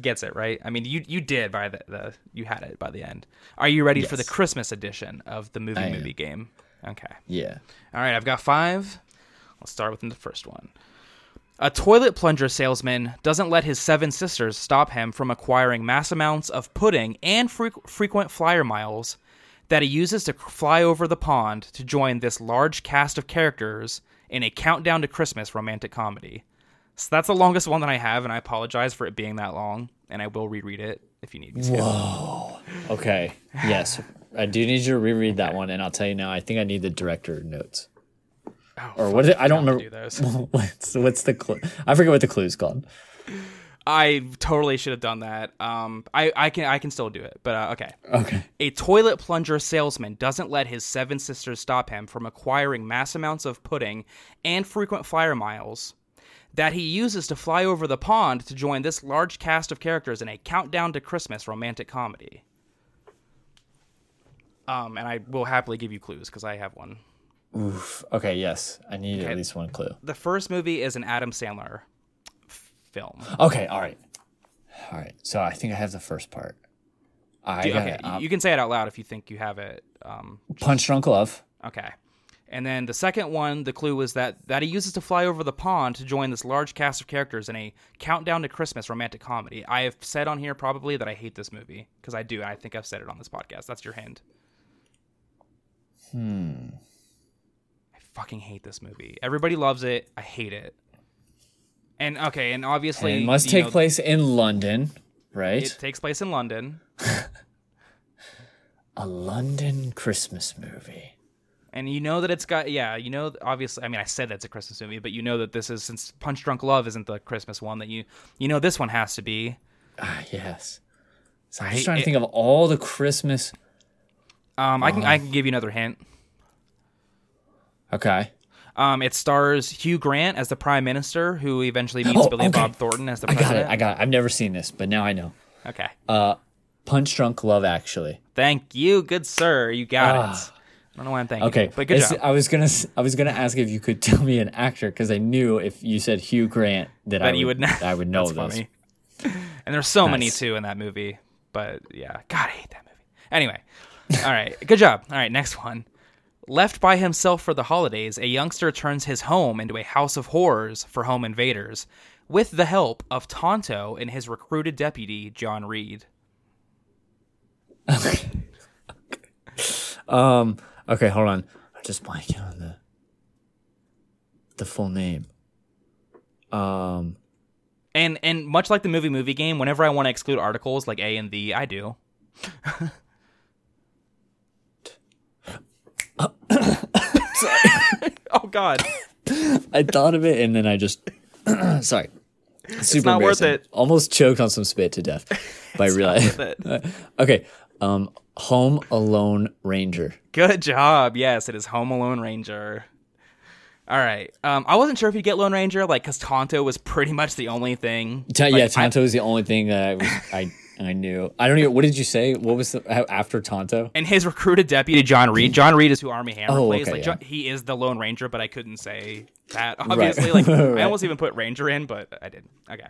[SPEAKER 4] gets it right, I mean, you you did by the, the you had it by the end. Are you ready for the Christmas edition of the movie
[SPEAKER 3] I am.
[SPEAKER 4] movie game? Okay.
[SPEAKER 3] yeah.
[SPEAKER 4] All right, I've got five. Let's start with the first one. A toilet plunger salesman doesn't let his seven sisters stop him from acquiring mass amounts of pudding and freq frequent flyer miles that he uses to fly over the pond to join this large cast of characters in a countdown to Christmas romantic comedy. So that's the longest one that I have, and I apologize for it being that long, and I will reread it if you need me to.
[SPEAKER 3] Okay. Yes, I do need you to reread that one, and I'll tell you now. I think I need the director notes.
[SPEAKER 4] Oh,
[SPEAKER 3] Or what? Is it? I don't remember.
[SPEAKER 4] do
[SPEAKER 3] what's what's the clue? I forget what the clue's called.
[SPEAKER 4] I totally should have done that. Um, I, I can I can still do it, but uh, okay.
[SPEAKER 3] Okay.
[SPEAKER 4] A toilet plunger salesman doesn't let his seven sisters stop him from acquiring mass amounts of pudding and frequent flyer miles that he uses to fly over the pond to join this large cast of characters in a countdown to Christmas romantic comedy. Um, and I will happily give you clues because I have one.
[SPEAKER 3] Oof. Okay. Yes, I need
[SPEAKER 4] Okay.
[SPEAKER 3] at least one clue.
[SPEAKER 4] The first movie is an Adam Sandler f- film.
[SPEAKER 3] Okay. All right. All right. So I think I have the first part. I
[SPEAKER 4] Okay,
[SPEAKER 3] it. Um,
[SPEAKER 4] you can say it out loud if you think you have it. Um,
[SPEAKER 3] Punch Drunk Love.
[SPEAKER 4] Okay. And then the second one, the clue was that that he uses to fly over the pond to join this large cast of characters in a countdown to Christmas romantic comedy. I have said on here probably that I hate this movie because I do. I think I've said it on this podcast. That's your hint. Hmm. I fucking hate this movie. Everybody loves it. I hate it. And okay, and obviously
[SPEAKER 3] It must take
[SPEAKER 4] know,
[SPEAKER 3] place in London, right?
[SPEAKER 4] It takes place in London,
[SPEAKER 3] A London Christmas movie.
[SPEAKER 4] And you know that it's got yeah. You know, obviously, I mean, I said that's a Christmas movie, but you know that this is since Punch Drunk Love isn't the Christmas one that you you know this one has to be.
[SPEAKER 3] Ah, yes. So I'm
[SPEAKER 4] I-
[SPEAKER 3] just trying to
[SPEAKER 4] it-
[SPEAKER 3] think of all the Christmas.
[SPEAKER 4] Um, I can I can give you another hint.
[SPEAKER 3] Okay.
[SPEAKER 4] Um, it stars Hugh Grant as the prime minister, who eventually meets
[SPEAKER 3] Oh,
[SPEAKER 4] Billy
[SPEAKER 3] okay.
[SPEAKER 4] Bob Thornton as the
[SPEAKER 3] I got
[SPEAKER 4] president.
[SPEAKER 3] it. I got it. I've never seen this, but now I know.
[SPEAKER 4] okay, Uh,
[SPEAKER 3] Punch Drunk Love, actually.
[SPEAKER 4] thank you, good sir. You got
[SPEAKER 3] Ah.
[SPEAKER 4] it. I don't know why I'm thanking
[SPEAKER 3] Okay,
[SPEAKER 4] you, but good
[SPEAKER 3] It's-
[SPEAKER 4] job.
[SPEAKER 3] I was gonna, I was gonna ask if you could tell me an actor because I knew if you said Hugh Grant that, I would,
[SPEAKER 4] you would know.
[SPEAKER 3] I would know
[SPEAKER 4] That's
[SPEAKER 3] this.
[SPEAKER 4] funny. And there's so many too in that movie. But yeah, God, I hate that movie. Anyway, all right, good job. All right, next one. Left by himself for the holidays, a youngster turns his home into a house of horrors for home invaders, with the help of Tonto and his recruited deputy John Reid.
[SPEAKER 3] Um. Okay, hold on. I'm just blanking on the the full name. Um.
[SPEAKER 4] And and much like the movie movie game, whenever I want to exclude articles like A and the, I do. oh God,
[SPEAKER 3] I thought of it and then I just sorry. Super
[SPEAKER 4] not worth it.
[SPEAKER 3] Almost choked on some spit to death by realizing. okay. Um. Home Alone Ranger.
[SPEAKER 4] good job. Yes, it is Home Alone Ranger. All right. Um, I wasn't sure if you'd get Lone Ranger, like, because Tonto was pretty much the only thing.
[SPEAKER 3] Ta-
[SPEAKER 4] Like,
[SPEAKER 3] yeah,
[SPEAKER 4] I-
[SPEAKER 3] Tonto is the only thing that I, was, I I knew. I don't even. What did you say? What was the after Tonto?
[SPEAKER 4] and his recruited deputy, John Reid. John Reid is who Armie Hammer
[SPEAKER 3] Oh,
[SPEAKER 4] plays.
[SPEAKER 3] okay,
[SPEAKER 4] like,
[SPEAKER 3] yeah.
[SPEAKER 4] Jo- he is the Lone Ranger, but I couldn't say that. Obviously, like, I almost even put Ranger in, but I didn't. Okay.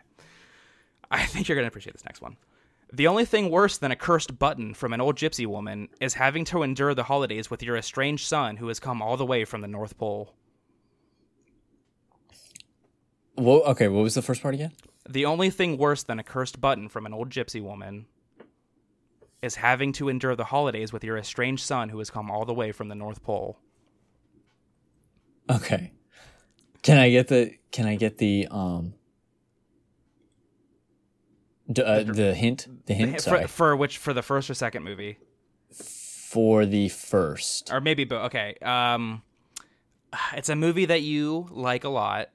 [SPEAKER 4] I think you're gonna appreciate this next one. The only thing worse than a cursed button from an old gypsy woman is having to endure the holidays with your estranged son who has come all the way from the North Pole.
[SPEAKER 3] Well, okay. What was the first part again?
[SPEAKER 4] The only thing worse than a cursed button from an old gypsy woman is having to endure the holidays with your estranged son who has come all the way from the North Pole.
[SPEAKER 3] Okay. Can I get the? Can I get the? Um. D- uh, the hint, the hint, sorry,
[SPEAKER 4] for, for which for the first or second movie,
[SPEAKER 3] for the first.
[SPEAKER 4] or maybe but okay. Um, it's a movie that you like a lot.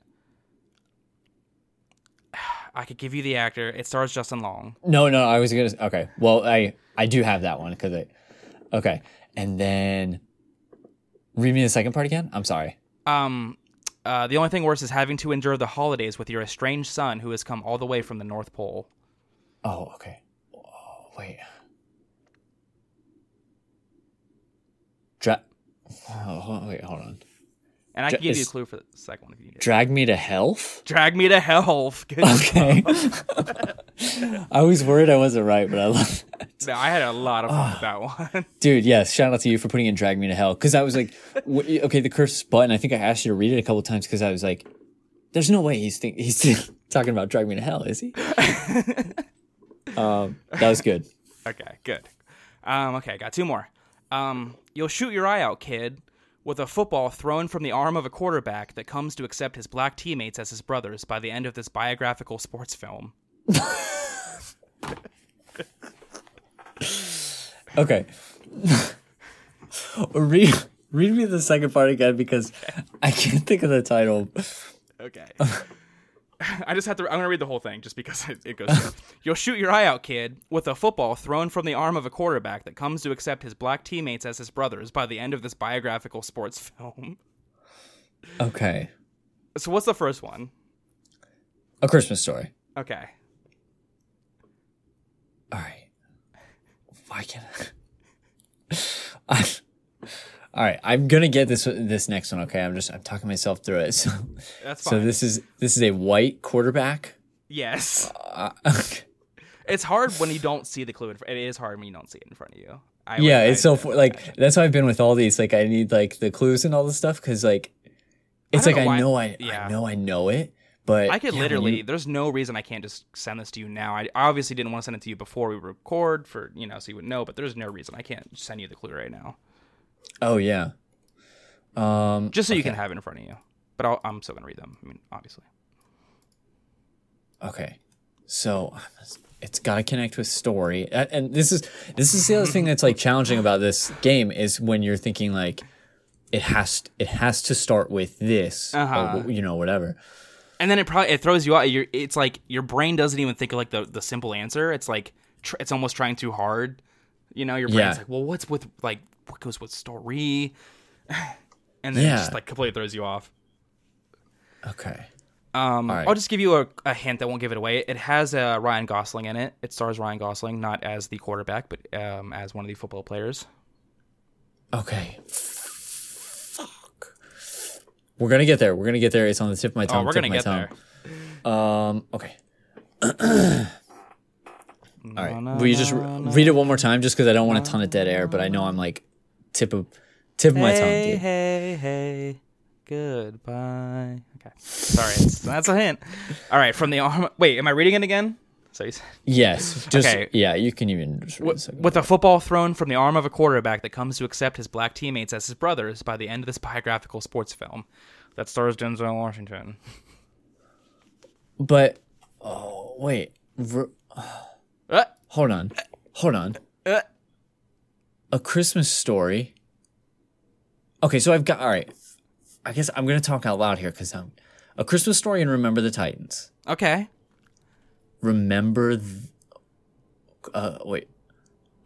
[SPEAKER 4] I could give you the actor. It stars Justin Long.
[SPEAKER 3] No, no, I was gonna. Okay, well, I I do have that one because I. Okay, and then read me the second part again. I'm sorry.
[SPEAKER 4] Um, uh, the only thing worse is having to endure the holidays with your estranged son who has come all the way from the North Pole.
[SPEAKER 3] Oh, okay. Oh, wait. Dra- oh, wait, hold on.
[SPEAKER 4] And I can give you a clue for the second one if you need it.
[SPEAKER 3] Drag me to health.
[SPEAKER 4] Drag me to hell. Good.
[SPEAKER 3] Okay. I was worried I wasn't right, but I love.
[SPEAKER 4] No, I had a lot of
[SPEAKER 3] Ah.
[SPEAKER 4] fun with that one.
[SPEAKER 3] Dude, yes, shout out to you for putting in "Drag Me to Hell" because I was like, w- okay, the cursed button. I think I asked you to read it a couple times because I was like, there's no way he's think- he's talking about "Drag Me to Hell," is he? Um, that was good.
[SPEAKER 4] Okay, good. Um, okay, got two more. Um, you'll shoot your eye out, kid, with a football thrown from the arm of a quarterback that comes to accept his black teammates as his brothers by the end of this biographical sports film.
[SPEAKER 3] Okay. read read me the second part again because I can't think of the title.
[SPEAKER 4] Okay. I just have to. I'm gonna read the whole thing just because it, it goes. You'll shoot your eye out, kid, with a football thrown from the arm of a quarterback that comes to accept his black teammates as his brothers by the end of this biographical sports film.
[SPEAKER 3] Okay.
[SPEAKER 4] So, what's the first one?
[SPEAKER 3] A Christmas story.
[SPEAKER 4] Okay.
[SPEAKER 3] All right. Why can't I? I all right, I'm gonna get this this next one. Okay, I'm just I'm talking myself through it. So,
[SPEAKER 4] That's fine.
[SPEAKER 3] so this is this is a white quarterback.
[SPEAKER 4] yes.
[SPEAKER 3] Uh,
[SPEAKER 4] It's hard when you don't see the clue. In fr- it is hard when you don't see it in front of you. I
[SPEAKER 3] yeah,
[SPEAKER 4] would-
[SPEAKER 3] it's
[SPEAKER 4] I-
[SPEAKER 3] so like that's why I've been with all these. Like I need like the clues and all this stuff because like it's like I know I
[SPEAKER 4] yeah.
[SPEAKER 3] I know I know it, but
[SPEAKER 4] I could
[SPEAKER 3] yeah,
[SPEAKER 4] literally.
[SPEAKER 3] you-
[SPEAKER 4] there's no reason I can't just send this to you now. I I obviously didn't want to send it to you before we record for you know so you would know. But there's no reason I can't send you the clue right now,
[SPEAKER 3] oh yeah. Um.
[SPEAKER 4] just so you can have it in front of you. But I'll, I'm still gonna read them. I mean, obviously.
[SPEAKER 3] Okay, so it's got to connect with story, and this is this is the other thing that's like challenging about this game is when you're thinking like it has it has to start with this,
[SPEAKER 4] Uh-huh.
[SPEAKER 3] or you know whatever.
[SPEAKER 4] And then it probably it throws you out. You're, it's like your brain doesn't even think of like the, the simple answer. It's like tr- it's almost trying too hard. You know, your brain's
[SPEAKER 3] Yeah.
[SPEAKER 4] like, well, what's with like what goes with story, and then it
[SPEAKER 3] Yeah.
[SPEAKER 4] just like completely throws you off.
[SPEAKER 3] Okay.
[SPEAKER 4] Um,
[SPEAKER 3] right.
[SPEAKER 4] I'll just give you a, a hint that won't give it away. It has uh, Ryan Gosling in it. It stars Ryan Gosling, not as the quarterback, but um, as one of the football players.
[SPEAKER 3] Okay. Fuck. We're gonna get there. We're gonna get there. It's on the tip of my tongue.
[SPEAKER 4] Oh, we're gonna get there.
[SPEAKER 3] tongue. Um. Okay. All right. Will you just re- read it one more time, just because I don't want a ton of dead air, but I know I'm like tip of tip of my tongue,
[SPEAKER 4] Hey,
[SPEAKER 3] dude.
[SPEAKER 4] hey, hey, goodbye. Okay, sorry, that's a hint. All right, from the arm. Wait, am I reading it again? So you said-
[SPEAKER 3] Yes. Just
[SPEAKER 4] Okay.
[SPEAKER 3] yeah. You can even read
[SPEAKER 4] with a football thrown from the arm of a quarterback that comes to accept his black teammates as his brothers by the end of this biographical sports film that stars Denzel Washington.
[SPEAKER 3] But oh wait,
[SPEAKER 4] Uh,
[SPEAKER 3] hold on, hold on.
[SPEAKER 4] uh,
[SPEAKER 3] A Christmas Story. Okay, so I've got all right. I guess I'm gonna talk out loud here because I'm a Christmas Story and Remember the Titans.
[SPEAKER 4] okay.
[SPEAKER 3] Remember, th- uh, wait,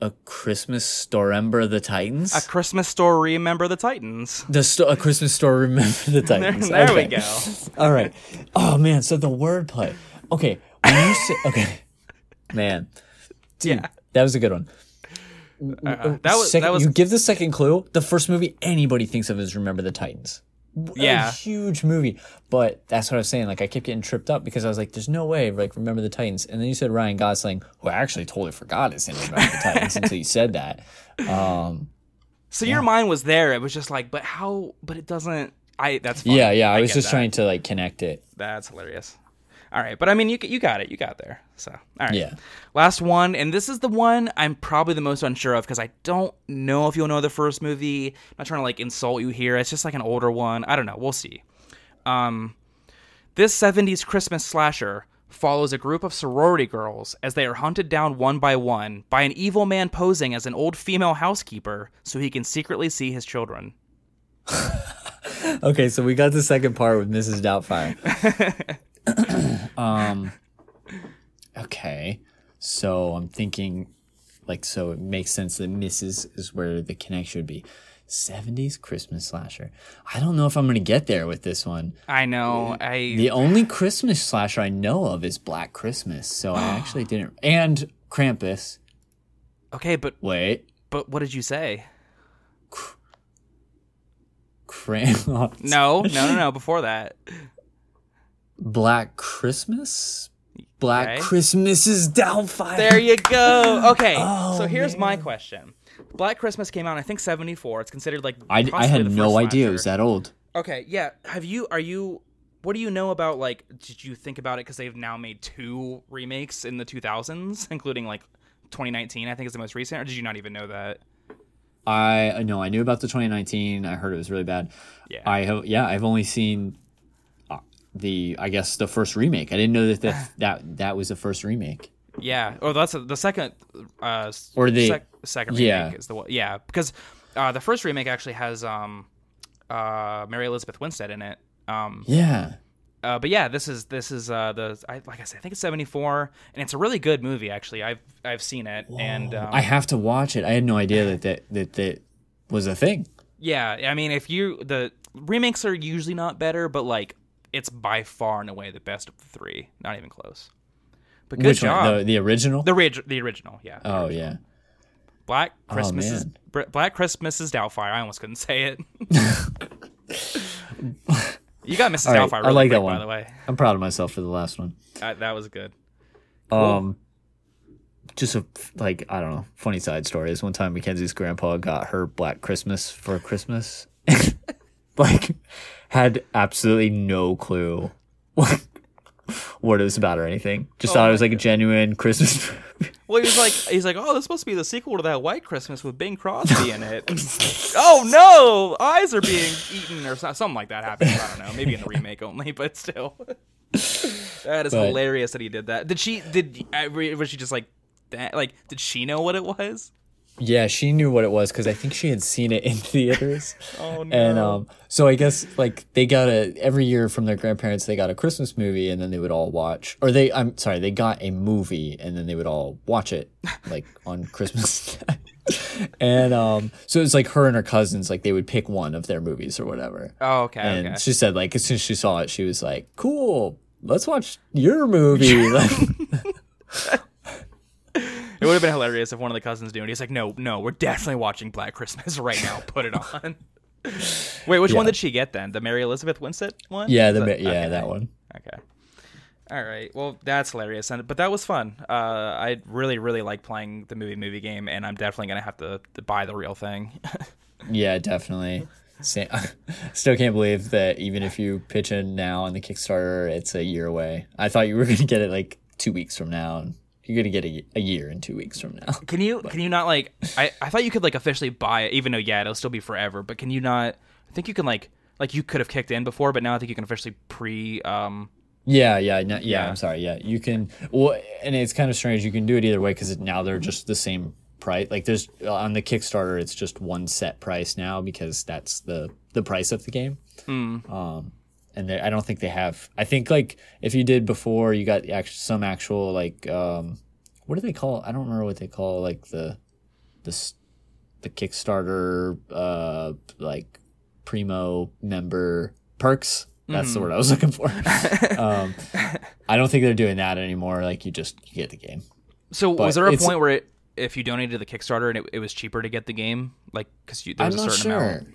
[SPEAKER 3] a Christmas Story. Remember the Titans.
[SPEAKER 4] A Christmas story. Remember the Titans.
[SPEAKER 3] the sto- a Christmas Story. Remember the Titans.
[SPEAKER 4] there we
[SPEAKER 3] Okay.
[SPEAKER 4] go.
[SPEAKER 3] All right. Oh man, so the wordplay. Okay, when you say okay, man, dude,
[SPEAKER 4] Yeah.
[SPEAKER 3] that was a good one.
[SPEAKER 4] Uh, that was
[SPEAKER 3] Second,
[SPEAKER 4] that was
[SPEAKER 3] you give the second clue. The first movie anybody thinks of is Remember the Titans.
[SPEAKER 4] Yeah.
[SPEAKER 3] a huge movie. But that's what I was saying. Like I kept getting tripped up because I was like, "There's no way." Like Remember the Titans, and then you said Ryan Gosling, who I actually totally forgot his name. Remember the Titans until you said that. Um,
[SPEAKER 4] So your mind was there. It was just like, but how? But it doesn't. I. That's fine.
[SPEAKER 3] yeah, yeah. I, was just
[SPEAKER 4] that.
[SPEAKER 3] trying to like connect it.
[SPEAKER 4] That's hilarious. All right, but I mean, you you got it. You got there. So all right.
[SPEAKER 3] Yeah.
[SPEAKER 4] Last one, and this is the one I'm probably the most unsure of because I don't know if you'll know the first movie. I'm not trying to like insult you here. It's just like an older one. I don't know. We'll see. Um, this '70s Christmas slasher follows a group of sorority girls as they are hunted down one by one by an evil man posing as an old female housekeeper so he can secretly see his children.
[SPEAKER 3] Okay, so we got the second part with Mrs. Doubtfire. um, okay, so I'm thinking, like, so it makes sense that Mrs. is where the connection would be. 70s Christmas slasher. I don't know if I'm going to get there with this one.
[SPEAKER 4] I know. I
[SPEAKER 3] The only Christmas slasher I know of is Black Christmas, so I actually didn't. And Krampus.
[SPEAKER 4] Okay, but
[SPEAKER 3] Wait,
[SPEAKER 4] but what did you say?
[SPEAKER 3] Krampus.
[SPEAKER 4] No, no, no, no. Before that,
[SPEAKER 3] Black Christmas? Black. Christmas is Doubtfire.
[SPEAKER 4] there you go. Okay,
[SPEAKER 3] Oh,
[SPEAKER 4] so here's my question. Black Christmas came out, in, I think, seventy four. It's considered like
[SPEAKER 3] I, I had no idea it was that old.
[SPEAKER 4] Okay, yeah. Have you? Are you? What do you know about like? Did you think about it because they've now made two remakes in the 2000s, including like 2019? I think is the most recent. Or did you not even know that?
[SPEAKER 3] I know I knew about the 2019. I heard it was really bad.
[SPEAKER 4] Yeah.
[SPEAKER 3] I have yeah. I've only seen the I guess the first remake. I didn't know that that that, that was the first remake.
[SPEAKER 4] Yeah. Oh, that's the second. Uh,
[SPEAKER 3] Or the-
[SPEAKER 4] sec- second remake
[SPEAKER 3] yeah.
[SPEAKER 4] is the one. Yeah, because uh, the first remake actually has um, uh, Mary Elizabeth Winstead in it. Um,
[SPEAKER 3] Yeah.
[SPEAKER 4] uh, but yeah, this is this is uh, the I, like I said, I think it's 74, and it's a really good movie. Actually, I've I've seen it, and um,
[SPEAKER 3] I have to watch it. I had no idea that that that, that was a thing.
[SPEAKER 4] Yeah, I mean, if you the remakes are usually not better, but like it's by far and away the best of the three. Not even close. But good
[SPEAKER 3] Which
[SPEAKER 4] job.
[SPEAKER 3] one? The, the original?
[SPEAKER 4] the the original, yeah. the
[SPEAKER 3] oh
[SPEAKER 4] original.
[SPEAKER 3] yeah.
[SPEAKER 4] Black Christmas is. Br- Black Christmas is Doubtfire. I almost couldn't say it. you got Mrs.
[SPEAKER 3] All right,
[SPEAKER 4] Doubtfire.
[SPEAKER 3] I like
[SPEAKER 4] quick,
[SPEAKER 3] that one.
[SPEAKER 4] by the way.
[SPEAKER 3] I'm proud of myself for the last one.
[SPEAKER 4] Uh, that was good.
[SPEAKER 3] Um, just a like I don't know, funny side story is one time Mackenzie's grandpa got her Black Christmas for Christmas, like had absolutely no clue what, what it was about or anything. Just
[SPEAKER 4] Oh
[SPEAKER 3] thought it was like a genuine Christmas.
[SPEAKER 4] Well, he was like, he's like, oh, this to be the sequel to that White Christmas with Bing Crosby in it. oh no, eyes are being eaten or something like that happened. I don't know, maybe in the remake only, but still, that is
[SPEAKER 3] But-
[SPEAKER 4] hilarious that he did that. Did she? Did uh, was she just like that? Like, did she know what it was?
[SPEAKER 3] Yeah, she knew what it was because I think she had seen it in theaters.
[SPEAKER 4] Oh no.
[SPEAKER 3] And um, so I guess like they got a every year from their grandparents they got a Christmas movie and then they would all watch or they I'm sorry they got a movie and then they would all watch it like on Christmas. and um, so it was like her and her cousins like they would pick one of their movies or whatever.
[SPEAKER 4] oh, okay.
[SPEAKER 3] And
[SPEAKER 4] okay.
[SPEAKER 3] she said like as soon as she saw it she was like cool let's watch your movie.
[SPEAKER 4] It would have been hilarious if one of the cousins knew, and he's like, "No, no, we're definitely watching Black Christmas right now. Put it on." Wait, which one did she get then? The Mary Elizabeth Winstead one?
[SPEAKER 3] yeah, the
[SPEAKER 4] that-
[SPEAKER 3] yeah
[SPEAKER 4] okay.
[SPEAKER 3] that one.
[SPEAKER 4] Okay. All right. Well, that's hilarious, and but that was fun. Uh, I really, really like playing the movie movie game, and I'm definitely gonna have to, to buy the real thing.
[SPEAKER 3] Yeah, definitely. Sa- Still can't believe that even if you pitch in now on the Kickstarter, it's a year away. I thought you were going to get it like two weeks from now, and you're going to get a, a year in two weeks from now.
[SPEAKER 4] can you can you not like? I I thought you could like officially buy it, even though yeah, it'll still be forever. But can you not? I think you can like like you could have kicked in before, but now I think you can officially pre um
[SPEAKER 3] Yeah, yeah, no, yeah,
[SPEAKER 4] Yeah.
[SPEAKER 3] I'm sorry. Yeah, you can. Well, and it's kind of strange. You can do it either way because now they're just the same price. Like there's on the Kickstarter, it's just one set price now because that's the the price of the game. Um, and I don't think they have. I think like if you did before, you got act- some actual like um, what do they call? I don't remember what they call like the the the Kickstarter uh like primo member perks. That's the word I was looking for. um, I don't think they're doing that anymore. Like you just you get the game.
[SPEAKER 4] So was there a point where it, if you donated to the Kickstarter and it, it was cheaper to get the game, like because there
[SPEAKER 3] I'm
[SPEAKER 4] was a
[SPEAKER 3] not
[SPEAKER 4] certain
[SPEAKER 3] sure.
[SPEAKER 4] amount?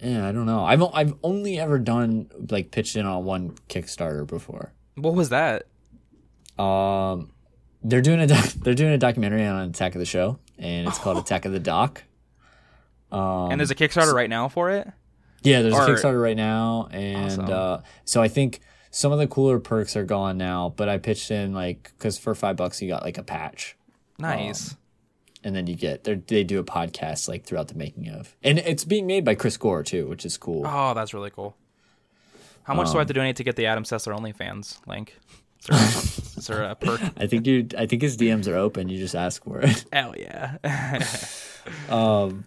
[SPEAKER 3] Yeah, I don't know. I've I've only ever done like pitched in on one Kickstarter before.
[SPEAKER 4] What was that?
[SPEAKER 3] Um, they're doing a doc- they're doing a documentary on Attack of the Show, and it's called Attack of the Doc. Um,
[SPEAKER 4] and there's a Kickstarter right now for it.
[SPEAKER 3] yeah, there's
[SPEAKER 4] or-
[SPEAKER 3] a Kickstarter right now, and
[SPEAKER 4] Awesome.
[SPEAKER 3] uh, so I think some of the cooler perks are gone now. But I pitched in like because for five bucks you got like a patch,
[SPEAKER 4] Nice.
[SPEAKER 3] And then you get they they do a podcast like throughout the making of, and it's being made by Chris Gore too, which is cool.
[SPEAKER 4] oh, that's really cool. How much do
[SPEAKER 3] Um,
[SPEAKER 4] I have to donate to get the Adam Sessler OnlyFans link? Is there, is there a perk?
[SPEAKER 3] I think you. I think his DMs are open. You just ask for it.
[SPEAKER 4] Hell yeah.
[SPEAKER 3] um,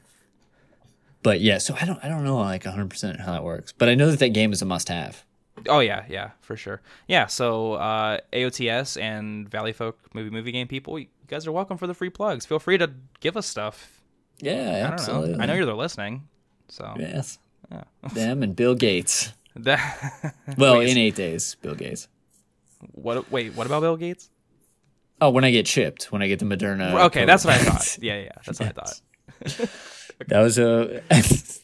[SPEAKER 3] But yeah, so I don't. I don't know like 100 percent how that works. But I know that that game is a must-have.
[SPEAKER 4] oh yeah, yeah, for sure. Yeah. So uh, AOTS and Valleyfolk movie movie game people, guys are welcome for the free plugs. Feel free to give us stuff.
[SPEAKER 3] Yeah,
[SPEAKER 4] I don't
[SPEAKER 3] absolutely.
[SPEAKER 4] know. I know you're there listening. So
[SPEAKER 3] Yes. Them and Bill Gates.
[SPEAKER 4] that.
[SPEAKER 3] Well,
[SPEAKER 4] Wait,
[SPEAKER 3] in eight days, Bill Gates.
[SPEAKER 4] what? Wait, what about Bill Gates?
[SPEAKER 3] Oh, when I get chipped, when I get the Moderna.
[SPEAKER 4] Okay,
[SPEAKER 3] COVID.
[SPEAKER 4] that's what I thought. Yeah, yeah, that's what I thought.
[SPEAKER 3] That was a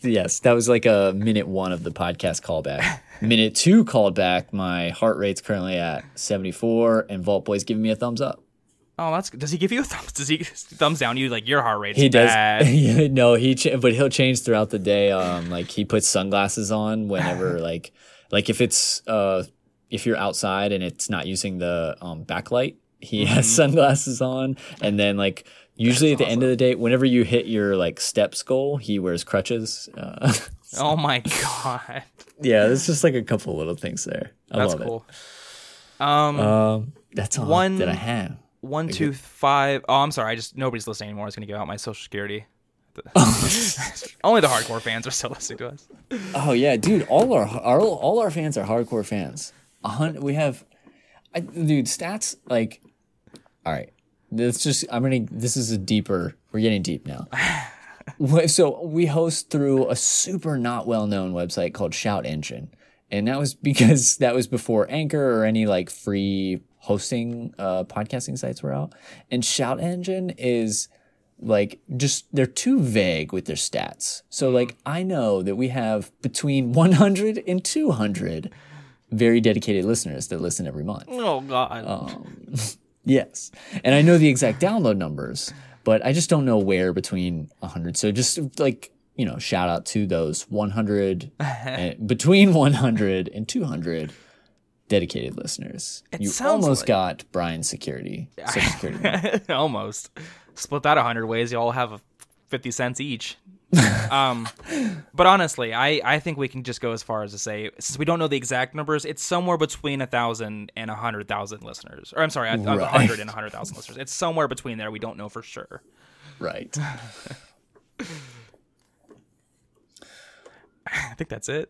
[SPEAKER 3] yes. That was like a minute one of the podcast callback. minute two called back. My heart rate's currently at seventy four, and Vault Boy's giving me a thumbs up.
[SPEAKER 4] Oh, that's. Does he give you a thumbs? Does he thumbs down you like your heart rate?
[SPEAKER 3] He does.
[SPEAKER 4] bad?
[SPEAKER 3] Yeah, no, he ch- but he'll change throughout the day. Um, like he puts sunglasses on whenever like like if it's uh if you're outside and it's not using the um backlight, he has sunglasses on, and then like usually at the end of the day, whenever you hit your like steps goal, he wears crutches. Uh,
[SPEAKER 4] Oh my god,
[SPEAKER 3] yeah, there's just like a couple little things there. I
[SPEAKER 4] that's
[SPEAKER 3] love
[SPEAKER 4] cool. Um.
[SPEAKER 3] Um, that's all
[SPEAKER 4] One-
[SPEAKER 3] that I have.
[SPEAKER 4] One, two, five. Oh, I'm sorry. I just nobody's listening anymore. I was gonna give out my social security. Only the hardcore fans are still listening to us.
[SPEAKER 3] Oh yeah, dude! All our, our all our fans are hardcore fans. Hun- we have, I, dude. Stats like, all right. Let's just. I'm gonna. This is a deeper. We're getting deep now. So we host through a super not well known website called Shout Engine, and that was because that was before Anchor or any like free hosting uh, podcasting sites were out. And Shout Engine is like just they're too vague with their stats. So like I know that we have between 100 and 200 very dedicated listeners that listen every month.
[SPEAKER 4] Oh god.
[SPEAKER 3] Yes. And I know the exact download numbers, but I just don't know where between 100. So just like, you know, shout out to those 100 and between 100 and 200 dedicated listeners. you almost
[SPEAKER 4] like-
[SPEAKER 3] got Brian's security. Social security.
[SPEAKER 4] Almost. Split that a hundred ways. You all have fifty cents each. um, but honestly, I, I think we can just go as far as to say, since we don't know the exact numbers, it's somewhere between a thousand and a hundred thousand listeners. Or I'm sorry, a
[SPEAKER 3] Right.
[SPEAKER 4] hundred and a hundred thousand listeners. It's somewhere between there. We don't know for sure.
[SPEAKER 3] right.
[SPEAKER 4] I think that's it.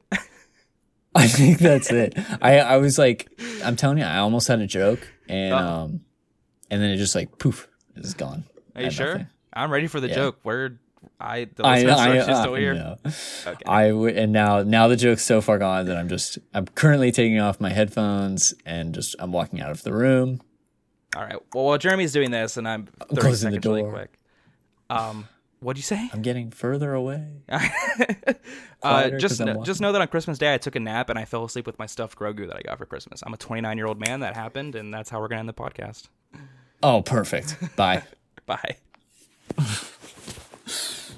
[SPEAKER 3] I think that's it. I I was like, I'm telling you, I almost had a joke, and
[SPEAKER 4] Oh.
[SPEAKER 3] um, and then it just like poof, it's gone.
[SPEAKER 4] Are you sure? I'm ready for the joke. Where I the
[SPEAKER 3] I, I, I,
[SPEAKER 4] still here.
[SPEAKER 3] know.
[SPEAKER 4] Okay.
[SPEAKER 3] I w- and now now the joke's so far gone that I'm just I'm currently taking off my headphones and just I'm walking out of the room.
[SPEAKER 4] All right. Well, while Jeremy's doing this, and I'm 30
[SPEAKER 3] closing the
[SPEAKER 4] seconds really
[SPEAKER 3] door.
[SPEAKER 4] quick. Um, what'd you say?
[SPEAKER 3] I'm getting further away.
[SPEAKER 4] Uh, just
[SPEAKER 3] 'cause I'm
[SPEAKER 4] kn- just know that on Christmas Day I took a nap and I fell asleep with my stuffed Grogu that I got for Christmas. I'm a 29 year old man. That happened, and that's how we're gonna end the podcast.
[SPEAKER 3] Oh, perfect. Bye.
[SPEAKER 4] Bye.